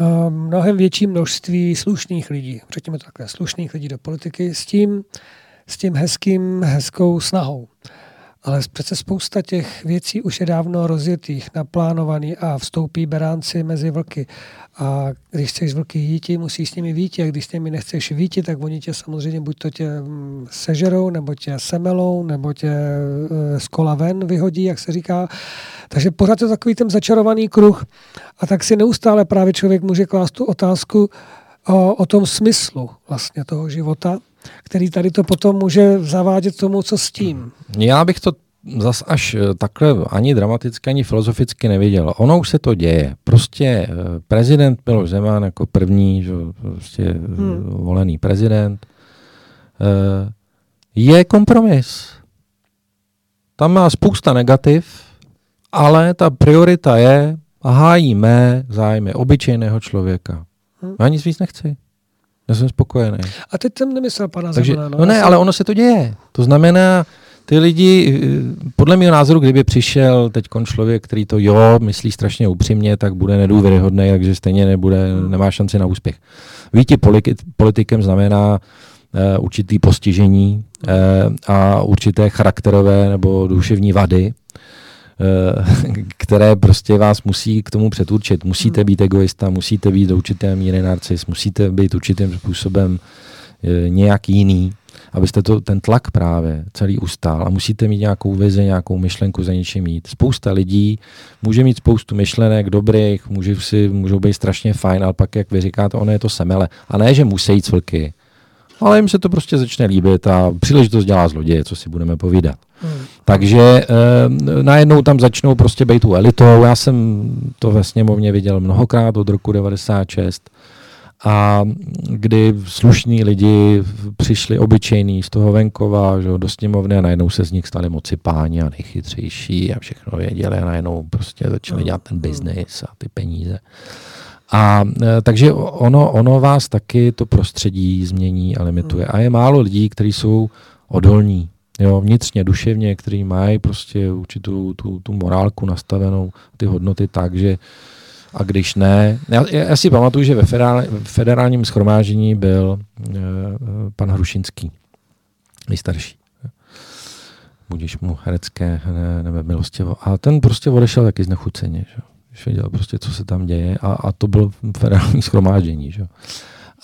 uh, mnohem větší množství slušných lidí, řekněme to takhle, slušných lidí do politiky s tím, s tím hezkým, hezkou snahou. Ale přece spousta těch věcí už je dávno rozjetých, naplánovaný a vstoupí beránci mezi vlky. A když chceš vlky jíti, musíš s nimi víti. A když s nimi nechceš víti, tak oni tě samozřejmě buď to tě mm, sežerou, nebo tě semelou, nebo tě e, z kola ven vyhodí, jak se říká. Takže pořád je takový ten začarovaný kruh. A tak si neustále právě člověk může klást tu otázku o, o tom smyslu vlastně toho života který tady to potom může zavádět tomu, co s tím. Já bych to zas až eh, takhle ani dramaticky, ani filozoficky neviděl. Ono už se to děje. Prostě eh, prezident Miloš Zeman jako první že, prostě eh, hmm. volený prezident je kompromis. Tam má spousta negativ, ale ta priorita je a hájíme zájmy obyčejného člověka. Hmm. Já nic víc nechci. Já jsem spokojený. A teď jsem nemyslel pana Takže, Zemana. No, no ne, jsem... ale ono se to děje. To znamená, ty lidi, eh, podle mého názoru, kdyby přišel teď člověk, který to jo, myslí strašně upřímně, tak bude nedůvěryhodný, takže stejně nebude, nemá šanci na úspěch. Víti politikem znamená uh, určitý postižení uh, a určité charakterové nebo duševní vady, Eh, které prostě vás musí k tomu předurčit. Musíte hmm. být egoista, musíte být do určité míry narcis, musíte být určitým způsobem eh, nějak jiný, abyste to, ten tlak právě celý ustál a musíte mít nějakou vizi, nějakou myšlenku za něčím mít. Spousta lidí může mít spoustu myšlenek dobrých, může si, můžou být strašně fajn, ale pak, jak vy říkáte, ono je to semele. A ne, že musí jít cvlky, ale jim se to prostě začne líbit a příležitost dělá zloděje, co si budeme povídat. Hmm. Takže e, najednou tam začnou prostě být tu elitou. Já jsem to ve sněmovně viděl mnohokrát od roku 96 a kdy slušní lidi přišli obyčejní z toho venkova že, do sněmovny a najednou se z nich stali moci páni a nejchytřejší a všechno věděli a najednou prostě začali hmm. dělat ten biznis a ty peníze. A e, takže ono, ono vás taky to prostředí změní a limituje. A je málo lidí, kteří jsou odolní, jo, vnitřně, duševně, kteří mají prostě určitou tu, tu morálku nastavenou, ty hodnoty tak, že a když ne, já, já si pamatuju, že ve federál, federálním schromáždění byl e, pan Hrušinský, nejstarší. Budíš mu herecké ne, nebe milostivo. A ten prostě odešel taky znechuceně. Že? Když věděl prostě, co se tam děje a, a to bylo federální schromáždění. Že?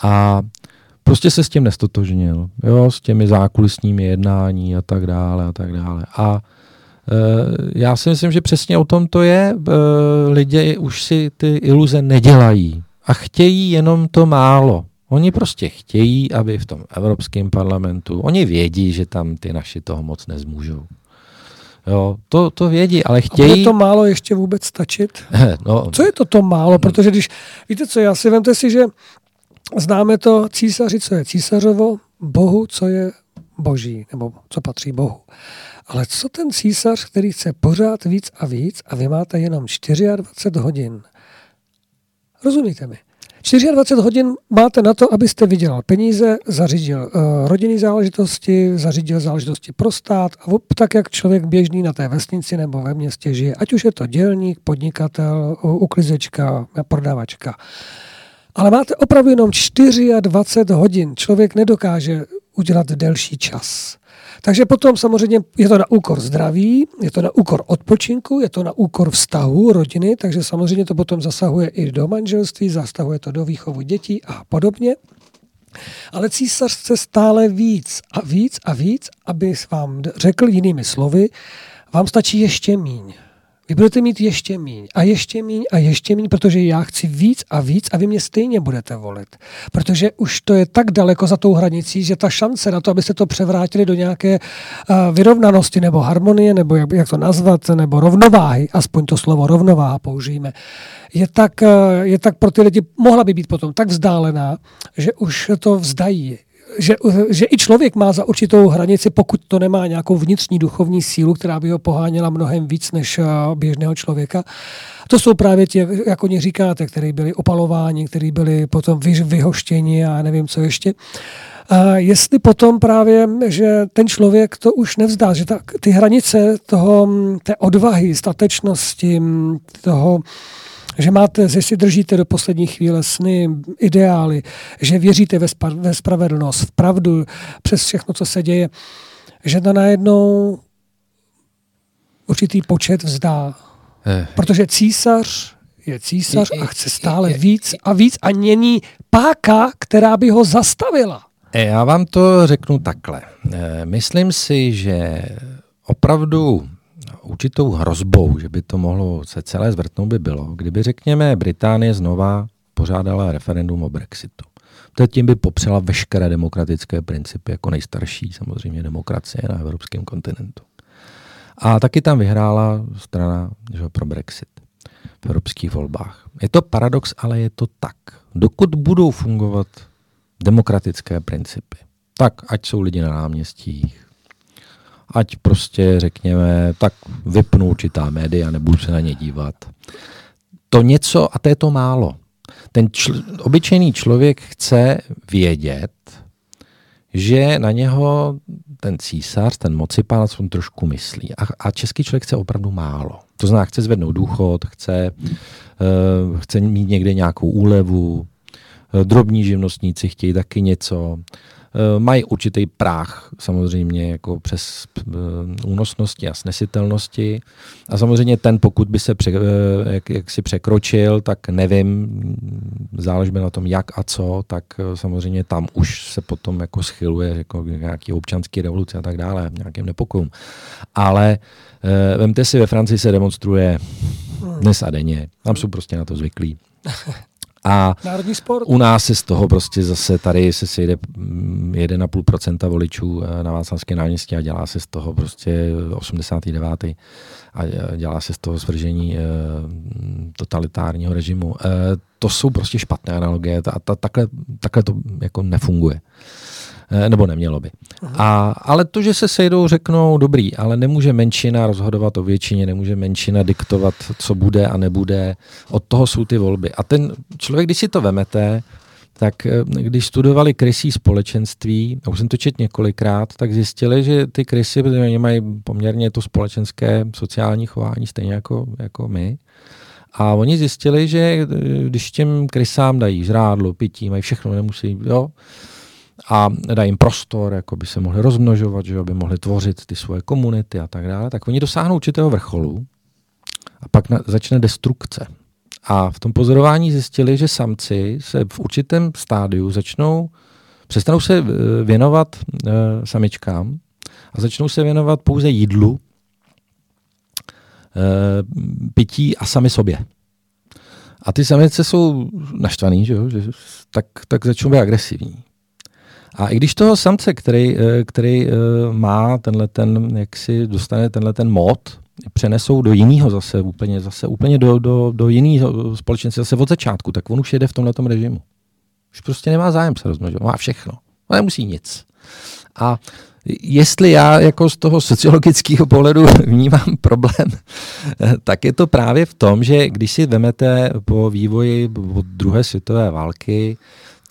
A prostě se s tím nestotožnil, jo, s těmi zákulisními jednání a tak dále a tak dále. A e, já si myslím, že přesně o tom to je. E, lidé už si ty iluze nedělají a chtějí jenom to málo. Oni prostě chtějí, aby v tom Evropském parlamentu, oni vědí, že tam ty naši toho moc nezmůžou. Jo, to, to vědí, ale chtějí... A bude to málo ještě vůbec stačit? no. Co je to to málo? Protože když, víte co, já si vemte si, že známe to císaři, co je císařovo, bohu, co je boží, nebo co patří bohu. Ale co ten císař, který chce pořád víc a víc a vy máte jenom 24 hodin? Rozumíte mi? 24 hodin máte na to, abyste vydělal peníze, zařídil uh, rodinné záležitosti, zařídil záležitosti pro stát, a tak, jak člověk běžný na té vesnici nebo ve městě žije. Ať už je to dělník, podnikatel, uklizečka, prodavačka. Ale máte opravdu jenom 24 hodin. Člověk nedokáže udělat delší čas. Takže potom samozřejmě je to na úkor zdraví, je to na úkor odpočinku, je to na úkor vztahu, rodiny, takže samozřejmě to potom zasahuje i do manželství, zasahuje to do výchovu dětí a podobně. Ale císař chce stále víc a víc a víc, aby vám řekl jinými slovy, vám stačí ještě míň. Vy budete mít ještě míň a ještě míň a ještě míň, protože já chci víc a víc a vy mě stejně budete volit. Protože už to je tak daleko za tou hranicí, že ta šance na to, abyste to převrátili do nějaké uh, vyrovnanosti nebo harmonie, nebo jak, to nazvat, nebo rovnováhy, aspoň to slovo rovnováha použijeme, je tak, uh, je tak pro ty lidi, mohla by být potom tak vzdálená, že už to vzdají že, že i člověk má za určitou hranici, pokud to nemá nějakou vnitřní duchovní sílu, která by ho poháněla mnohem víc než eh, běžného člověka. To jsou právě ti, jak oni říkáte, kteří byli opalováni, kteří byli potom vy, vyhoštěni a nevím, co ještě. A jestli potom právě, že ten člověk to už nevzdá, že ta, ty hranice toho, té odvahy, statečnosti, toho, že máte, že si držíte do poslední chvíle sny, ideály, že věříte ve, spa, ve spravedlnost, v pravdu, přes všechno, co se děje, že to najednou určitý počet vzdá. Eh. Protože císař je císař a chce stále víc a víc a není páka, která by ho zastavila. Eh, já vám to řeknu takhle. Eh, myslím si, že opravdu určitou hrozbou, že by to mohlo se celé zvrtnout, by bylo, kdyby, řekněme, Británie znova pořádala referendum o Brexitu. To tím by popřela veškeré demokratické principy, jako nejstarší samozřejmě demokracie na evropském kontinentu. A taky tam vyhrála strana že, pro Brexit v evropských volbách. Je to paradox, ale je to tak. Dokud budou fungovat demokratické principy, tak ať jsou lidi na náměstích, ať prostě řekněme, tak vypnu určitá média, nebudu se na ně dívat. To něco, a to je to málo. Ten čl- obyčejný člověk chce vědět, že na něho ten císař, ten mocipán, on trošku myslí. A, a český člověk chce opravdu málo. To znamená, chce zvednout důchod, chce, uh, chce mít někde nějakou úlevu, uh, drobní živnostníci chtějí taky něco, Eh, mají určitý práh samozřejmě jako přes eh, únosnosti a snesitelnosti. A samozřejmě ten, pokud by se pře, eh, jak, jak si překročil, tak nevím, záleží na tom jak a co, tak samozřejmě tam už se potom jako schyluje jako nějaký občanský revoluce a tak dále, nějakým nepokojům. Ale vemte si, ve Francii se demonstruje dnes a denně. Tam jsou prostě na to zvyklí. A Národní sport. u nás se z toho prostě zase tady se sejde 1,5% mm, voličů eh, na Václavské náměstí a dělá se z toho prostě 89. a dělá se z toho svržení e, totalitárního režimu. To jsou prostě špatné analogie a ta, takhle, takhle to jako nefunguje. Eh, nebo nemělo by. A, ale to, že se sejdou, řeknou, dobrý, ale nemůže menšina rozhodovat o většině, nemůže menšina diktovat, co bude a nebude. Od toho jsou ty volby. A ten člověk, když si to vemete, tak eh, když studovali krysí společenství, a už jsem to čet několikrát, tak zjistili, že ty krysy oni mají poměrně to společenské sociální chování stejně jako, jako my. A oni zjistili, že eh, když těm krysám dají žrádlo, pití, mají všechno, nemusí, jo, a dají jim prostor, jako by se mohli rozmnožovat, že aby mohli tvořit ty svoje komunity a tak dále, tak oni dosáhnou určitého vrcholu a pak na, začne destrukce. A v tom pozorování zjistili, že samci se v určitém stádiu začnou, přestanou se eh, věnovat e, samičkám a začnou se věnovat pouze jídlu, e, pití a sami sobě. A ty samice jsou naštvaný, že, jo? že tak, tak začnou být agresivní. A i když toho samce, který, eh, který eh, má tenhle ten, jak si dostane tenhle ten mod, přenesou do jiného zase úplně, zase úplně do, do, do jiného společenství zase od začátku, tak on už jede v tomhle režimu. Už prostě nemá zájem se rozmnožovat, má všechno. On nemusí nic. A jestli já jako z toho sociologického pohledu vnímám problém, tak je to právě v tom, že když si vemete po vývoji od druhé světové války,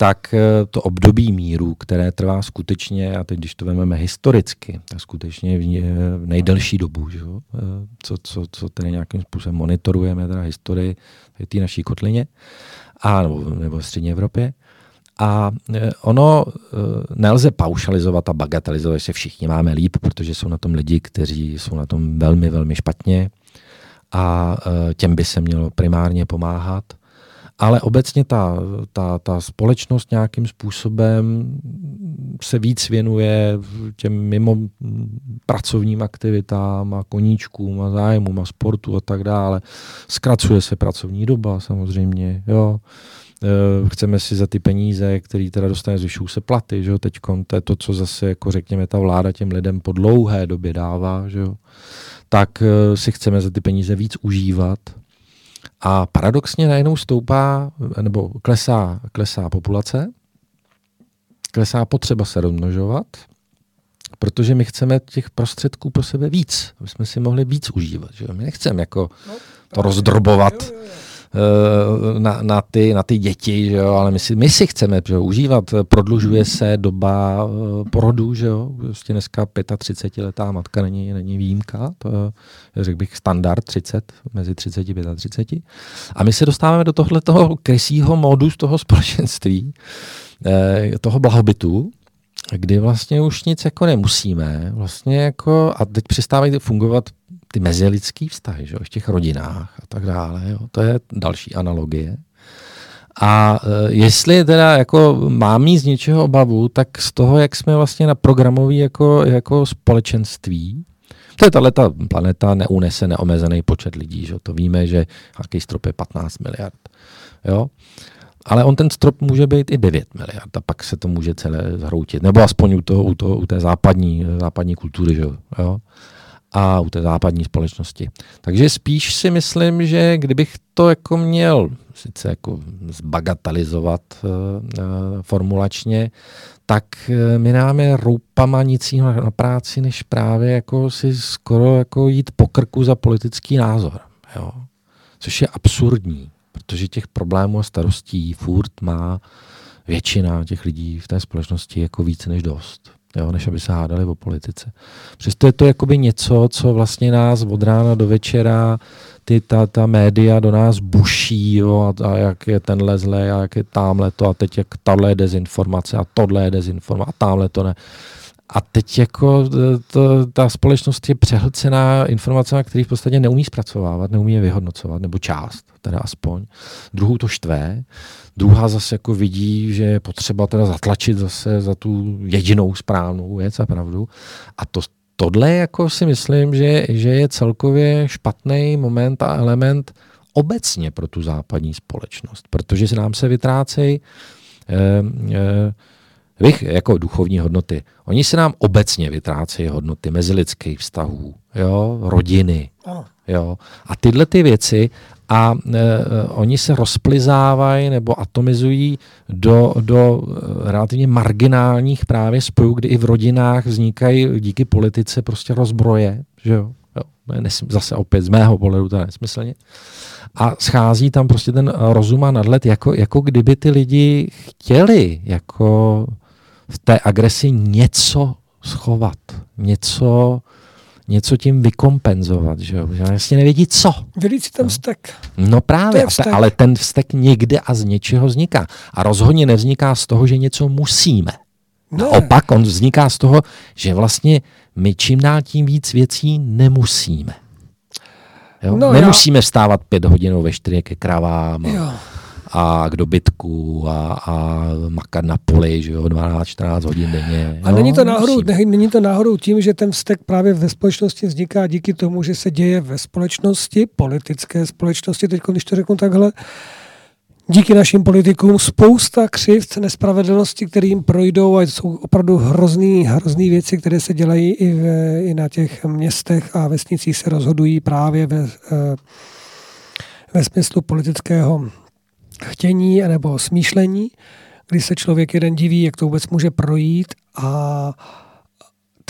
tak eh, to období míru, které trvá skutečně, a teď když to vezmeme historicky, tak skutečně v nejdelší dobu, že? Eh, co, co, co tedy nějakým způsobem monitorujeme teda historii té naší kotlině, a, nebo, nebo v střední Evropě. A eh, ono nelze paušalizovat a bagatelizovat, že se všichni máme líp, protože jsou na tom lidi, kteří jsou na tom velmi, velmi špatně a těm by se mělo primárně pomáhat ale obecně ta, ta, ta společnost nějakým způsobem se víc věnuje těm mimo pracovním aktivitám a koníčkům a zájmům a sportu a tak dále. Zkracuje se pracovní doba samozřejmě, jo. Eh, chceme si za ty peníze, které teda dostane, zvyšují se platy, že jo, teď to je to, co zase, jako řekněme, ta vláda těm lidem po dlouhé době dává, že jo, tak eh, si chceme za ty peníze víc užívat, a paradoxně najednou stoupá, nebo klesá, klesá populace, klesá potřeba se rozmnožovat, protože my chceme těch prostředků pro sebe víc, aby jsme si mohli víc užívat. Že? My nechceme jako no, to rozdrobovat. Jo, jo, jo na, na, ty, na ty děti, že jo? ale my si, my si chceme že jo? užívat. Prodlužuje se doba eh, porodu, že jo? Prostě dneska 35-letá matka není, není výjimka, to je, řekl bych, standard 30, mezi 30 a 35. A my se dostáváme do tohle toho krysího módu z toho společenství, eh, toho blahobytu, kdy vlastně už nic jako nemusíme. Vlastně jako, a teď přestávají fungovat ty mezilidský vztahy, že, v těch rodinách a tak dále. Jo. To je další analogie. A e, jestli teda jako mám z něčeho obavu, tak z toho, jak jsme vlastně na programoví jako, jako společenství, to je tahle ta planeta neunese neomezený počet lidí, že? to víme, že nějaký strop je 15 miliard. Jo? Ale on ten strop může být i 9 miliard a pak se to může celé zhroutit. Nebo aspoň u, toho, u, toho, u té západní, západní kultury. Že? Jo? A u té západní společnosti. Takže spíš si myslím, že kdybych to jako měl sice jako zbagatalizovat uh, formulačně, tak uh, my máme roupama nic jiného na práci, než právě jako si skoro jako jít po krku za politický názor. Jo? Což je absurdní, protože těch problémů a starostí furt má většina těch lidí v té společnosti jako více než dost jo, než aby se hádali o politice. Přesto je to jakoby něco, co vlastně nás od rána do večera ty, ta, ta média do nás buší, jo, a, a jak je tenhle zlé, a jak je tamhle to, a teď jak tahle je dezinformace, a tohle je dezinformace, a tamhle to ne. A teď jako to, ta společnost je přehlcená informacemi, které v podstatě neumí zpracovávat, neumí je vyhodnocovat, nebo část, teda aspoň. Druhou to štve, druhá zase jako vidí, že je potřeba teda zatlačit zase za tu jedinou správnou věc a pravdu. A to, tohle jako si myslím, že, že je celkově špatný moment a element obecně pro tu západní společnost, protože se nám se vytrácejí eh, eh, Vych, jako duchovní hodnoty. Oni se nám obecně vytrácejí hodnoty mezilidských vztahů, jo, rodiny. Ano. Jo. A tyhle ty věci a e, oni se rozplizávají nebo atomizují do, do e, relativně marginálních právě spojů, kdy i v rodinách vznikají díky politice prostě rozbroje, že jo. jo zase opět z mého pohledu to je nesmyslně. A schází tam prostě ten rozum a nadhled, jako, jako kdyby ty lidi chtěli jako v té agresi něco schovat, něco, něco tím vykompenzovat, že jo? Vlastně nevědí co. Vylít si ten no. vztek. No právě, vztek. ale ten vztek někde a z něčeho vzniká. A rozhodně nevzniká z toho, že něco musíme. Ne. Opak, on vzniká z toho, že vlastně my čím dál tím víc věcí nemusíme. Jo? No, Nemusíme já... vstávat pět hodin ve čtyři ke kravám. Jo a k dobytku a, a makat na poli, že jo, 12-14 hodin denně. A není to, náhodou, ne, není to náhodou tím, že ten vztek právě ve společnosti vzniká díky tomu, že se děje ve společnosti, politické společnosti, teď když to řeknu takhle, díky našim politikům spousta křivt, nespravedlnosti, které jim projdou a jsou opravdu hrozný, hrozný věci, které se dělají i, v, i na těch městech a vesnicích se rozhodují právě ve, eh, ve smyslu politického chtění nebo smýšlení, kdy se člověk jeden diví, jak to vůbec může projít a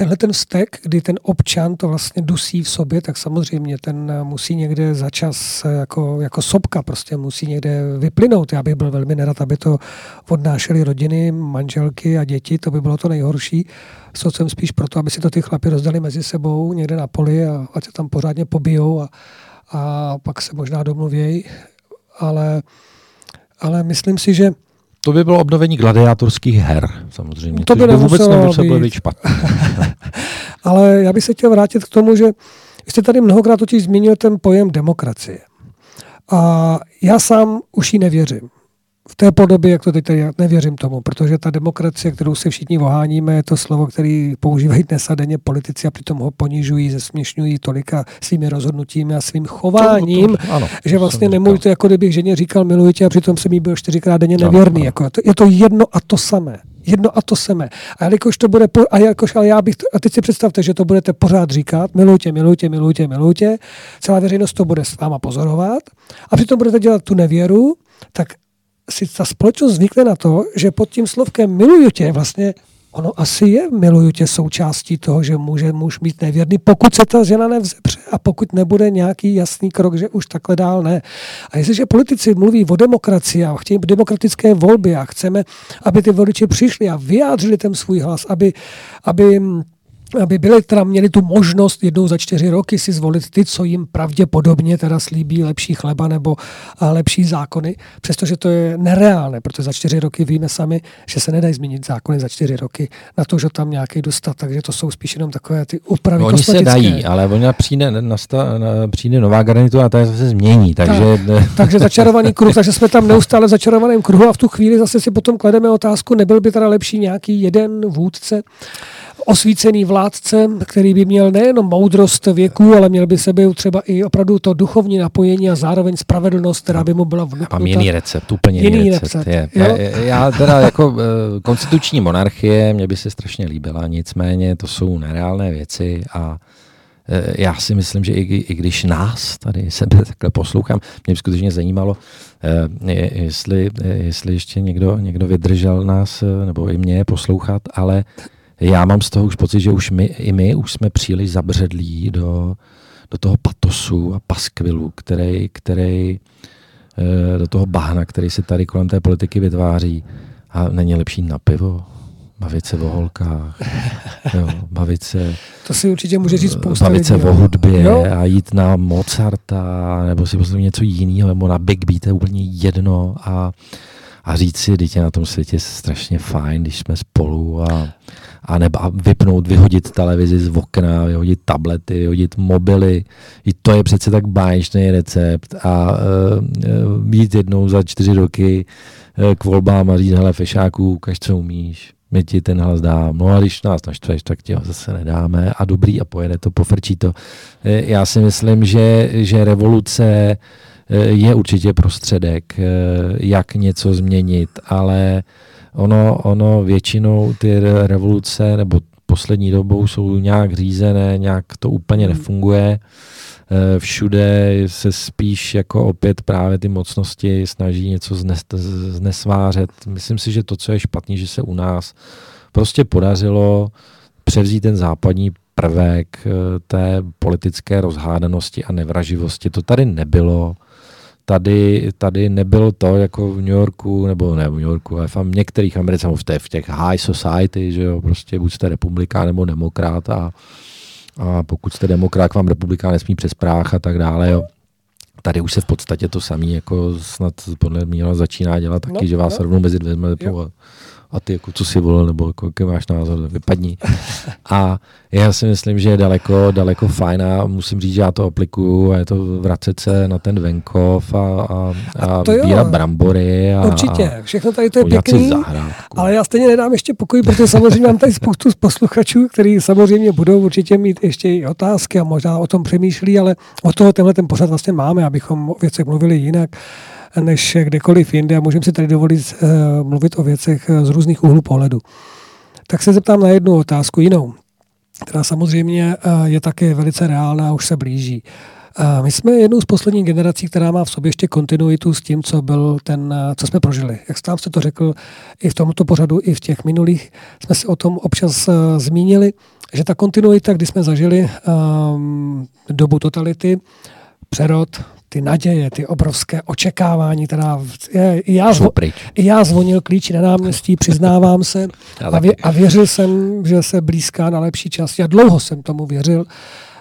tenhle ten vztek, kdy ten občan to vlastně dusí v sobě, tak samozřejmě ten musí někde za čas jako, jako sopka prostě musí někde vyplynout. Já bych byl velmi nerad, aby to odnášely rodiny, manželky a děti, to by bylo to nejhorší. Co jsem spíš proto, aby si to ty chlapi rozdali mezi sebou někde na poli a ať se tam pořádně pobijou a, a pak se možná domluvějí. Ale ale myslím si, že to by bylo obnovení gladiátorských her, samozřejmě. To by, by vůbec nemuselo být, být špatné. Ale já bych se chtěl vrátit k tomu, že jste tady mnohokrát totiž zmínil ten pojem demokracie. A já sám už jí nevěřím v té podobě, jak to teď tady, nevěřím tomu, protože ta demokracie, kterou se všichni oháníme, je to slovo, který používají dnes a denně politici a přitom ho ponižují, zesměšňují tolika svými rozhodnutími a svým chováním, to, to, ano, že vlastně nemůžete, jako kdybych ženě říkal miluji tě a přitom jsem jí byl čtyřikrát denně nevěrný. Ano, ano. Jako, to, je to jedno a to samé. Jedno a to samé. A jelikož to bude, po, a jakož, ale já bych, to, a teď si představte, že to budete pořád říkat, milujte, milujte, milujte, milujte, celá veřejnost to bude s váma pozorovat a přitom budete dělat tu nevěru, tak si ta společnost zvykne na to, že pod tím slovkem miluju tě vlastně ono asi je miluju tě součástí toho, že může muž být nevěrný, pokud se ta žena nevzepře a pokud nebude nějaký jasný krok, že už takhle dál ne. A jestliže politici mluví o demokracii a chtějí demokratické volby a chceme, aby ty voliči přišli a vyjádřili ten svůj hlas, aby, aby aby byli teda měli tu možnost jednou za čtyři roky si zvolit ty, co jim pravděpodobně teda slíbí lepší chleba nebo lepší zákony, přestože to je nereálné, protože za čtyři roky víme sami, že se nedají změnit zákony za čtyři roky na to, že tam nějaký dostat, takže to jsou spíš jenom takové ty úpravy no, Oni se dají, ale ona přijde, nasta, přijde nová garnitura a ta se změní, takže... Tak, takže začarovaný kruh, takže jsme tam neustále v začarovaném kruhu a v tu chvíli zase si potom klademe otázku, nebyl by teda lepší nějaký jeden vůdce, osvícený vládce, který by měl nejenom moudrost věku, ale měl by sebe třeba i opravdu to duchovní napojení a zároveň spravedlnost, která by mu byla vnuknuta. Mám jiný recept, úplně jiný, jiný recept. recept je. Já, já teda jako eh, konstituční monarchie, mě by se strašně líbila, nicméně to jsou nereálné věci a eh, já si myslím, že i, i když nás tady sebe takhle poslouchám, mě by skutečně zajímalo, eh, jestli, jestli ještě někdo, někdo vydržel nás, nebo i mě poslouchat, ale já mám z toho už pocit, že už my, i my už jsme příliš zabředlí do, do toho patosu a paskvilu, který, který eh, do toho bahna, který se tady kolem té politiky vytváří. A není lepší na pivo? Bavit se o holkách, jo, bavit se... To si určitě může říct spousta Bavit lidí, se o hudbě jo? a jít na Mozarta, nebo si poslouchat něco jiného, nebo na Big Beat, je úplně jedno a, a říct si, dítě na tom světě je strašně fajn, když jsme spolu a, a nebo vypnout, vyhodit televizi z okna, vyhodit tablety, vyhodit mobily. I to je přece tak báječný recept a uh, být jednou za čtyři roky uh, k volbám a říct, hele, fešáku, ukaž, co umíš my ti ten hlas dám. No a když nás naštveš, tak ti ho zase nedáme a dobrý a pojede to, pofrčí to. Já si myslím, že, že revoluce je určitě prostředek, jak něco změnit, ale ono, ono většinou ty revoluce nebo poslední dobou jsou nějak řízené, nějak to úplně hmm. nefunguje. Eh, všude se spíš jako opět právě ty mocnosti snaží něco znes, znesvářet. Myslím si, že to, co je špatný, že se u nás prostě podařilo převzít ten západní prvek eh, té politické rozhádanosti a nevraživosti. To tady nebylo tady, tady nebylo to jako v New Yorku, nebo ne v New Yorku, ale v některých Americích, v, v těch high society, že jo, prostě buď jste republikán nebo demokrat a, a pokud jste demokrat, vám republikán nesmí přes práh a tak dále, jo. Tady už se v podstatě to samé jako snad podle mě začíná dělat taky, no, že vás no. rovnou mezi dvěma a ty jako co si volil, nebo jako, jaký máš názor, vypadni. A já si myslím, že je daleko, daleko fajn a musím říct, že já to aplikuju a je to vracet se na ten venkov a, a, a, a sbírat brambory. A, Určitě, všechno tady to je pěkný, ale já stejně nedám ještě pokoj, protože samozřejmě mám tady spoustu posluchačů, kteří samozřejmě budou určitě mít ještě i otázky a možná o tom přemýšlí, ale o toho tenhle ten pořad vlastně máme, abychom o věcech mluvili jinak než kdekoliv jinde a můžeme si tady dovolit uh, mluvit o věcech eh, z různých úhlů pohledu. Tak se zeptám na jednu otázku jinou, která samozřejmě uh, je také velice reálná a už se blíží. My jsme jednou z posledních generací, která má v sobě ještě kontinuitu s tím, co byl ten, co jsme prožili. Jak sám jste to řekl, i v tomto pořadu, i v těch minulých jsme se o tom občas zmínili, že ta kontinuita, kdy jsme zažili um, dobu totality, přerod, ty naděje, ty obrovské očekávání, teda je, i, já zvo, i já zvonil klíči na náměstí, přiznávám se a, vě, a věřil jsem, že se blízká na lepší čas. Já dlouho jsem tomu věřil,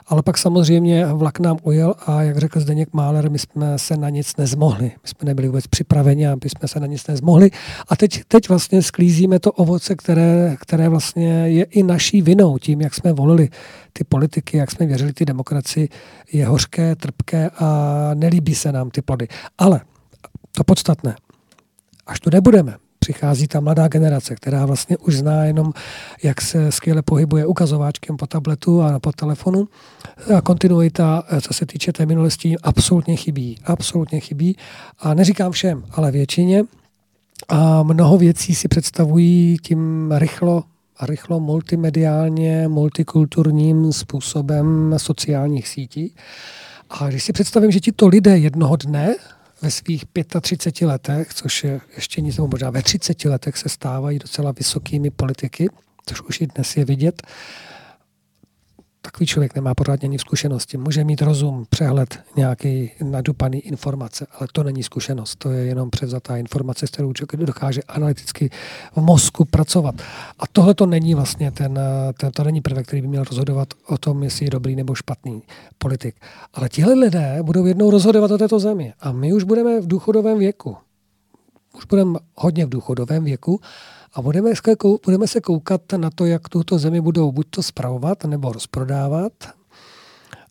ale pak samozřejmě vlak nám ujel a jak řekl Zdeněk Máler, my jsme se na nic nezmohli. My jsme nebyli vůbec připraveni, aby jsme se na nic nezmohli. A teď, teď vlastně sklízíme to ovoce, které, které vlastně je i naší vinou tím, jak jsme volili ty politiky, jak jsme věřili ty demokracii, je hořké, trpké a nelíbí se nám ty plody. Ale to podstatné, až tu nebudeme, přichází ta mladá generace, která vlastně už zná jenom, jak se skvěle pohybuje ukazováčkem po tabletu a po telefonu. A kontinuita, co se týče té minulosti, absolutně chybí. Absolutně chybí. A neříkám všem, ale většině. A mnoho věcí si představují tím rychlo rychlo multimediálně, multikulturním způsobem sociálních sítí. A když si představím, že ti to lidé jednoho dne ve svých 35 letech, což je ještě nic, možná ve 30 letech se stávají docela vysokými politiky, což už i dnes je vidět, takový člověk nemá pořádně ani zkušenosti. Může mít rozum, přehled, nějaký nadupaný informace, ale to není zkušenost. To je jenom převzatá informace, s kterou člověk dokáže analyticky v mozku pracovat. A tohle to není vlastně ten, ten, to není prvek, který by měl rozhodovat o tom, jestli je dobrý nebo špatný politik. Ale tihle lidé budou jednou rozhodovat o této zemi. A my už budeme v důchodovém věku. Už budeme hodně v důchodovém věku a budeme, budeme se koukat na to, jak tuto zemi budou buď to spravovat, nebo rozprodávat.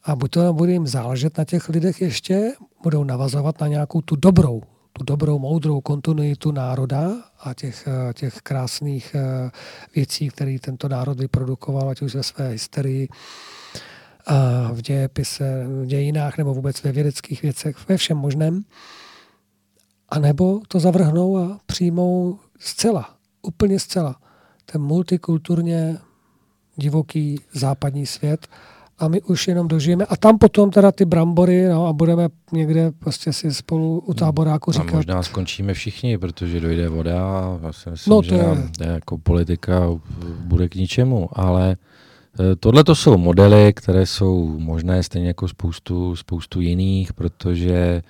A buď to bude jim záležet na těch lidech ještě, budou navazovat na nějakou tu dobrou, tu dobrou, moudrou kontinuitu národa a těch, těch krásných eh, věcí, které tento národ vyprodukoval, ať už ve své historii, a v dějepise, v dějinách nebo vůbec ve vědeckých věcech, ve všem možném. A nebo to zavrhnou a přijmou zcela úplně zcela ten multikulturně divoký západní svět a my už jenom dožijeme. A tam potom teda ty brambory no, a budeme někde prostě si spolu u táboráku říkat. A možná skončíme všichni, protože dojde voda a vlastně myslím, no, to že je... jako politika bude k ničemu, ale e, Tohle to jsou modely, které jsou možné stejně jako spoustu, spoustu jiných, protože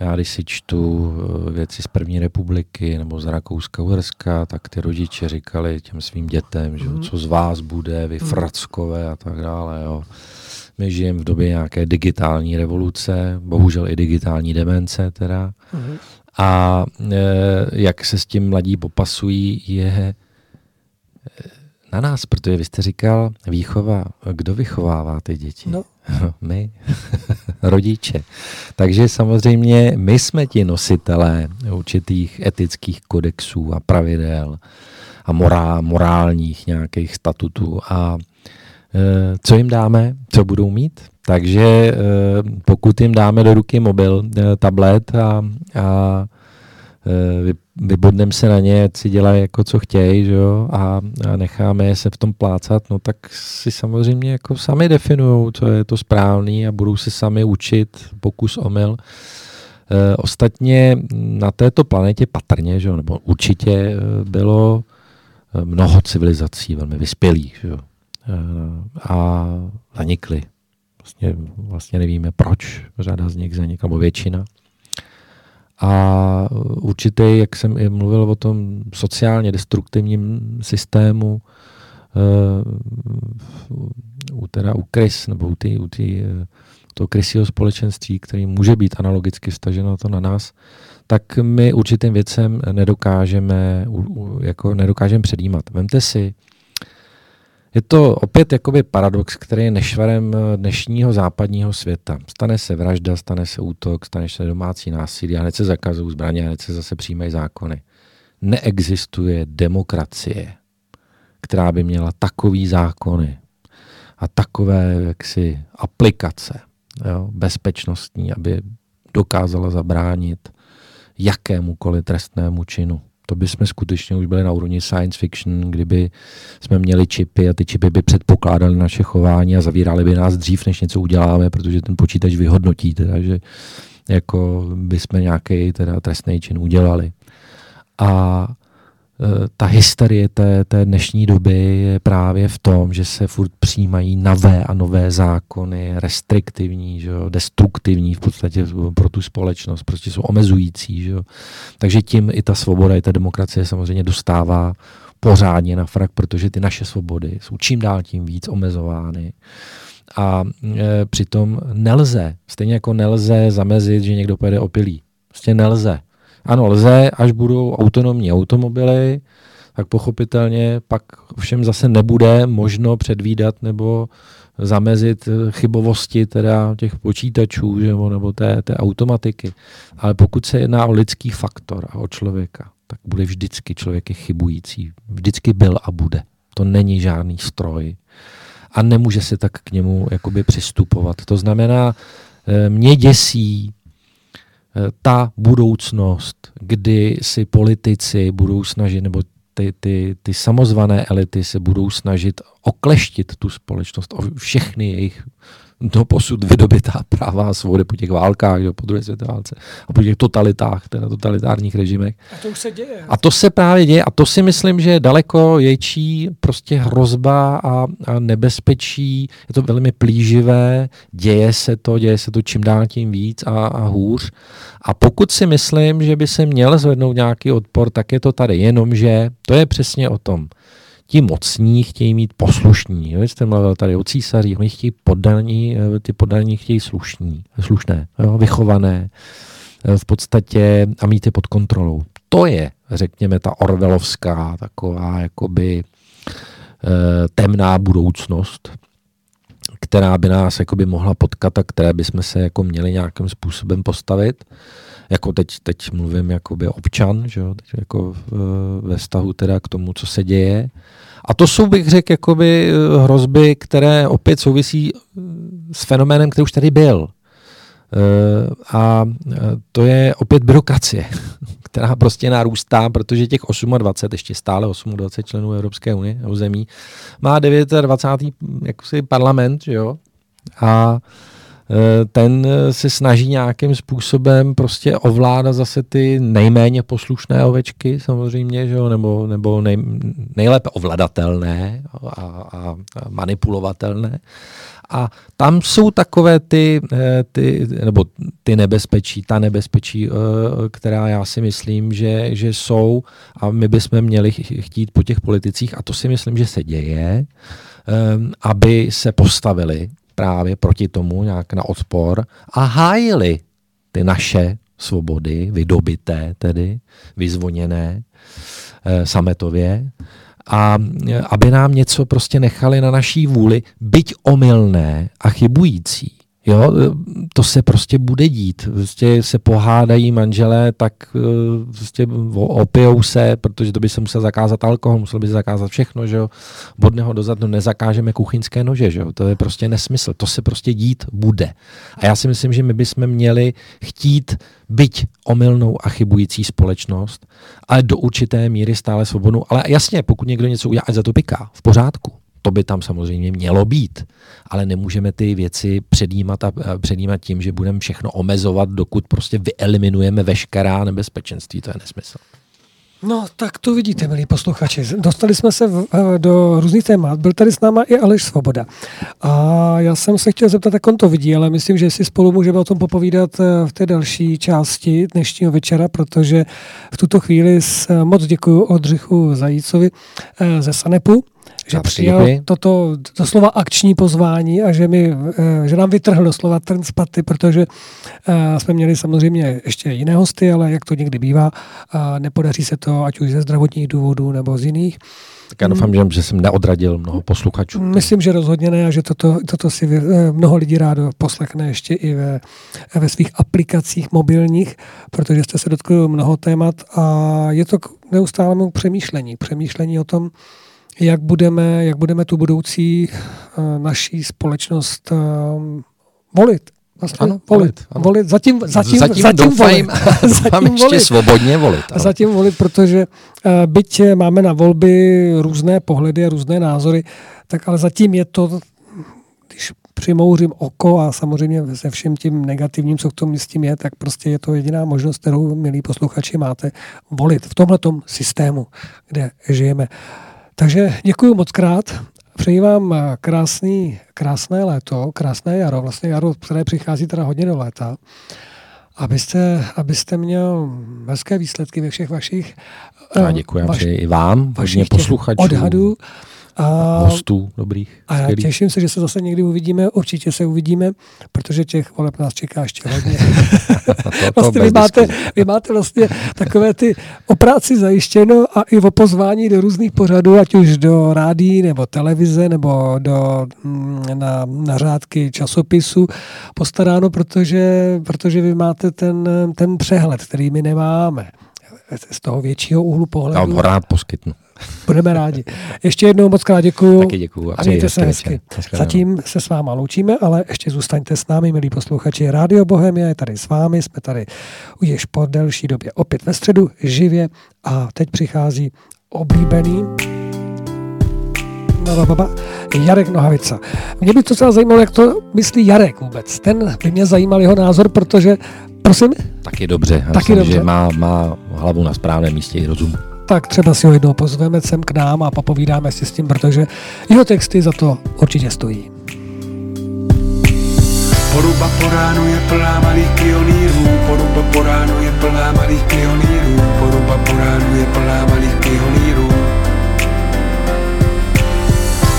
já když si čtu eh, věci z první republiky nebo z Rakouska, Uherska, tak ty rodiče říkali těm svým dětem, že mm. co z vás bude, vy mm. frackové a tak dále. Jo. My žijeme v době nějaké digitální revoluce, bohužel i digitální demence teda. Mm. A e, jak se s tím mladí popasují, je na nás, protože vy jste říkal výchova, kdo vychovává ty děti? No. my, rodiče. Takže samozřejmě my jsme ti nositelé určitých etických kodexů a pravidel a morál, morálních nějakých statutů. A e, co jim dáme, co budou mít? Takže e, pokud jim dáme do ruky mobil, e, tablet a, a Vybodneme se na ně, si dělají jako co chtějí, že jo, a, a necháme se v tom plácat, no tak si samozřejmě jako sami definují, co je to správný a budou se sami učit, pokus omyl. E, ostatně na této planetě patrně, že jo, nebo určitě eh, bylo mnoho civilizací velmi vyspělých, že jo, e, a zanikly. Vlastně, vlastně nevíme proč, řada z nich zanikla, nebo většina. A určitě, jak jsem i mluvil o tom sociálně destruktivním systému, uh, u, teda u krys, nebo u, ty, u ty, uh, toho krysího společenství, který může být analogicky staženo to na nás, tak my určitým věcem nedokážeme, u, u, jako nedokážeme předjímat. Vemte si, je to opět jakoby paradox, který je nešvarem eh, dnešního západního světa. Stane se vražda, stane se útok, stane se domácí násilí a hned se zakazují zbraně a hned se zase přijímají zákony. Neexistuje demokracie, která by měla takový zákony a takové jaksi aplikace jo, bezpečnostní, aby dokázala zabránit jakémukoliv trestnému činu to by jsme skutečně už byli na úrovni science fiction, kdyby jsme měli čipy a ty čipy by předpokládali naše chování a zavírali by nás dřív, než něco uděláme, protože ten počítač vyhodnotí, teda, že jako by jsme nějaký teda trestný čin udělali. A ta hysterie té, té dnešní doby je právě v tom, že se furt přijímají nové a nové zákony, restriktivní, že jo, destruktivní v podstatě pro tu společnost, prostě jsou omezující. Že jo. Takže tím i ta svoboda, i ta demokracie samozřejmě dostává pořádně na frak, protože ty naše svobody jsou čím dál tím víc omezovány. A e, přitom nelze, stejně jako nelze zamezit, že někdo pojede opilý. Prostě nelze. Ano, lze, až budou autonomní automobily, tak pochopitelně pak všem zase nebude možno předvídat nebo zamezit chybovosti teda těch počítačů že, nebo té, té automatiky. Ale pokud se jedná o lidský faktor a o člověka, tak bude vždycky člověk chybující. Vždycky byl a bude. To není žádný stroj. A nemůže se tak k němu jakoby přistupovat. To znamená, eh, mě děsí ta budoucnost, kdy si politici budou snažit, nebo ty, ty, ty samozvané elity se budou snažit okleštit tu společnost, o všechny jejich do posud vydobitá práva a svobody po těch válkách, jo, po druhé světové válce a po těch totalitách, teda totalitárních režimech. A to už se děje. A to se právě děje a to si myslím, že je daleko větší prostě hrozba a, a nebezpečí. Je to velmi plíživé, děje se to, děje se to čím dál tím víc a, a hůř. A pokud si myslím, že by se měl zvednout nějaký odpor, tak je to tady. Jenomže to je přesně o tom ti mocní chtějí mít poslušní. Jo? Jste mluvil tady o císaři, oni chtějí poddaní, eh, ty poddaní chtějí slušní, slušné, jo? vychované eh, v podstatě a mít je pod kontrolou. To je, řekněme, ta orvelovská taková jakoby eh, temná budoucnost, která by nás jakoby mohla potkat a které bychom se jako měli nějakým způsobem postavit. Jako teď, teď mluvím jakoby občan, že jo? Teď jako ve vztahu teda k tomu, co se děje. A to jsou, bych řekl, jakoby eh, hrozby, které opět souvisí eh, s fenoménem, který už tady byl. A to je opět byrokracie, která prostě narůstá, protože těch 28, ještě stále 28 členů Evropské unie, zemí, má 29. Jakosi parlament, že jo? A Eh, ten eh, se snaží nějakým způsobem prostě ovládat zase ty nejméně poslušné ovečky samozřejmě, že jo, nebo, nebo nej, nejlépe ovladatelné a, a, a manipulovatelné. A tam jsou takové ty, eh, ty, nebo ty nebezpečí, ta nebezpečí, která já si myslím, že, že jsou a my bychom měli chtít po těch politicích, a to si myslím, že se děje, aby se postavili právě proti tomu nějak na odpor a hájili ty naše svobody, vydobité tedy, vyzvoněné e, sametově, a eh, aby nám něco prostě nechali na naší vůli, byť omylné a chybující. Jo, to se prostě bude dít. Prostě se pohádají manželé, tak eh, prostě opijou se, protože to by se musel zakázat alkohol, musel by se zakázat všechno, že jo. Bodného dozadu nezakážeme kuchyňské nože, že jo. To je prostě nesmysl. To se prostě dít bude. A já si myslím, že my bychom měli chtít byť omylnou a chybující společnost, ale do určité míry stále svobodnou. Ale jasně, pokud někdo něco udělá, za to piká. V pořádku to by tam samozřejmě mělo být, ale nemůžeme ty věci předjímat a předjímat tím, že budeme všechno omezovat, dokud prostě vyeliminujeme veškerá nebezpečenství. To je nesmysl. No, tak to vidíte, milí posluchači. Dostali jsme se v, eh, do různých témat. Byl tady s náma i Aleš Svoboda. A já jsem se chtěl zeptat, jak on to vidí, ale myslím, že si spolu můžeme o tom popovídat eh, v té další části dnešního večera, protože v tuto chvíli moc děkuji Odřichu Zajícovi eh, ze Sanepu, že přijal toto doslova akční pozvání a že, mi, eh, že nám vytrhl doslova trn z paty, protože eh, jsme měli samozřejmě ještě jiné hosty, ale jak to někdy bývá, nepodaří se to ať už ze zdravotních důvodů nebo z jiných. Tak já doufám, že jsem neodradil mnoho posluchačů. Myslím, že rozhodně ne a že toto, toto si eh, mnoho lidí rádo poslechne ještě i ve, ve svých aplikacích mobilních, protože jste se dotkli mnoho témat a je to k neustálému přemýšlení. Přemýšlení o tom, jak budeme, jak budeme tu budoucí uh, naší společnost uh, volit. Vlastně ano, volit. Ano. volit. Zatím, zatím, zatím, zatím volit. zatím ještě volit. svobodně volit. Ano. Zatím volit, protože uh, byť máme na volby různé pohledy a různé názory, tak ale zatím je to, když přimouřím oko a samozřejmě se všem tím negativním, co k tomu s tím je, tak prostě je to jediná možnost, kterou, milí posluchači, máte volit v tomhle systému, kde žijeme. Takže děkuji moc krát. Přeji vám eh, krásný, krásné léto, krásné jaro, vlastně jaro, které přichází teda hodně do léta, abyste, abyste měl hezké výsledky ve všech vašich Já děkuji, vaš, i vám, vašich posluchačů. Odhadů A, hostů dobrých. A já těším se, že se zase někdy uvidíme, určitě se uvidíme, protože těch voleb nás čeká ještě hodně. to, to vlastně vy, máte, vy máte vlastně takové ty o práci zajištěno a i o pozvání do různých pořadů, ať už do rádií nebo televize nebo do, mm, na, na řádky časopisu postaráno, protože, protože vy máte ten, ten přehled, který my nemáme z toho většího úhlu pohledu. Já vám rád poskytnu. Budeme rádi. Ještě jednou moc krát děkuju. Taky děkuju. A, mějte se hezky. Zatím se s váma loučíme, ale ještě zůstaňte s námi, milí posluchači. Rádio Bohemia je tady s vámi, jsme tady už po delší době opět ve středu, živě a teď přichází oblíbený Jarek Nohavica. Mě by to docela zajímalo, jak to myslí Jarek vůbec. Ten by mě zajímal jeho názor, protože, prosím? Taky dobře. Já Taky myslím, dobře. že má, má hlavu na správném místě i rozum tak třeba si ho jednou pozveme sem k nám a popovídáme si s tím, protože jeho texty za to určitě stojí. Poruba po ránu je plná malých pionýrů, poruba po ránu je plná malých pionýrů, poruba po ránu je plná malých pionýrů.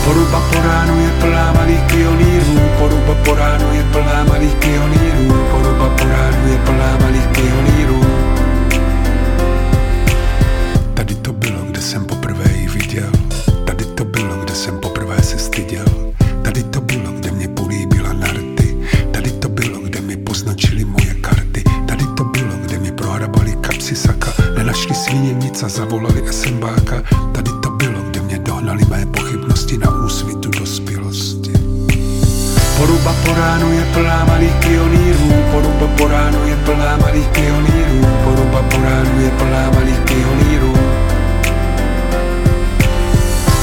Poruba po ránu je plná malých pionýrů, poruba po ránu je plná malých pionýrů, poruba po ránu je plná malých pionýrů. Tady to bylo, kde jsem poprvé ji viděl. Tady to bylo, kde jsem poprvé se styděl. Tady to bylo, kde mě políbila narty. Tady to bylo, kde mi poznačili moje karty. Tady to bylo, kde mi prohrabali kapsy saka. Nenašli svíně nic a zavolali SMBáka. Tady to dohnali mé pochybnosti na úsvitu dospělosti. Poruba po ránu je plná malých pionýrů, poruba po ránu je plná malých pionýrů, poruba po ránu je plná malých pionýrů.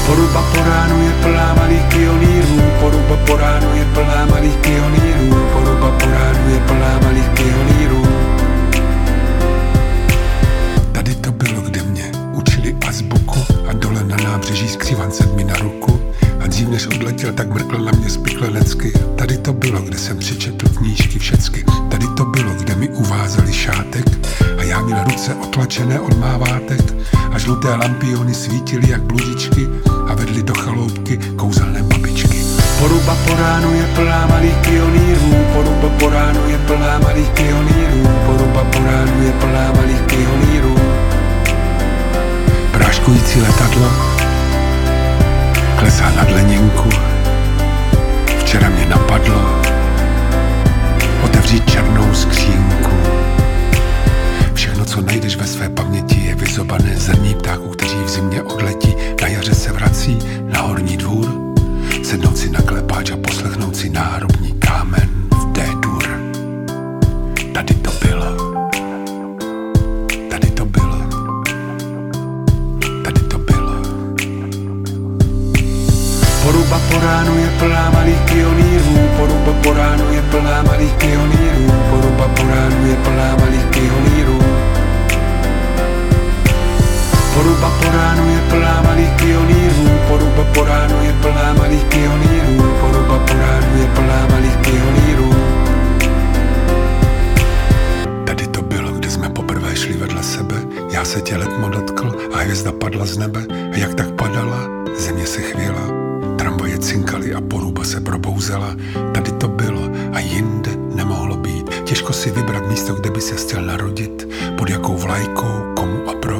Poruba po ránu je plná malých pionýrů, poruba po ránu je plná malých pionýrů, poruba po ránu je plná malých pionýrů. Tady to bylo, učili azbuku a dole na nábřeží skřívan mi na ruku. A dřív než odletěl, tak mrkl na mě spiklenecky. Tady to bylo, kde jsem přečetl knížky všecky. Tady to bylo, kde mi uvázali šátek a já měl ruce otlačené od mávátek a žluté lampiony svítily jak bludičky a vedly do chaloupky kouzelné babičky. Poruba po ránu je plná malých pionýrů, poruba po ránu je plná malých pionýrů, poruba po ránu je plná malých pionýrů. Práškující letadlo klesá nad Leninku. Včera mě napadlo otevřít černou skřínku. Všechno, co najdeš ve své paměti, je vyzobané zrní ptáků, kteří v zimě odletí, na jaře se vrací na horní dvůr, sednout si na klepáč a poslechnout si náhrobní kámen v D-dur. Tady to bylo. Poruba po ránu je plná malých pionýrů, poruba po ránu je plná malých pionýrů, poruba po ránu je plná malých pionýrů. Poruba po ránu je plná malých pionýrů, poruba po ránu je plná malých pionýrů, poruba po ránu je plná malých pionýrů. Tady to bylo, kde jsme poprvé šli vedle sebe, já se tě letmo dotkl a hvězda padla z nebe a jak tak padala, země se chvěla. Cinkaly a poruba se probouzela. Tady to bylo a jinde nemohlo být. Těžko si vybrat místo, kde by se chtěl narodit, pod jakou vlajkou, komu a proč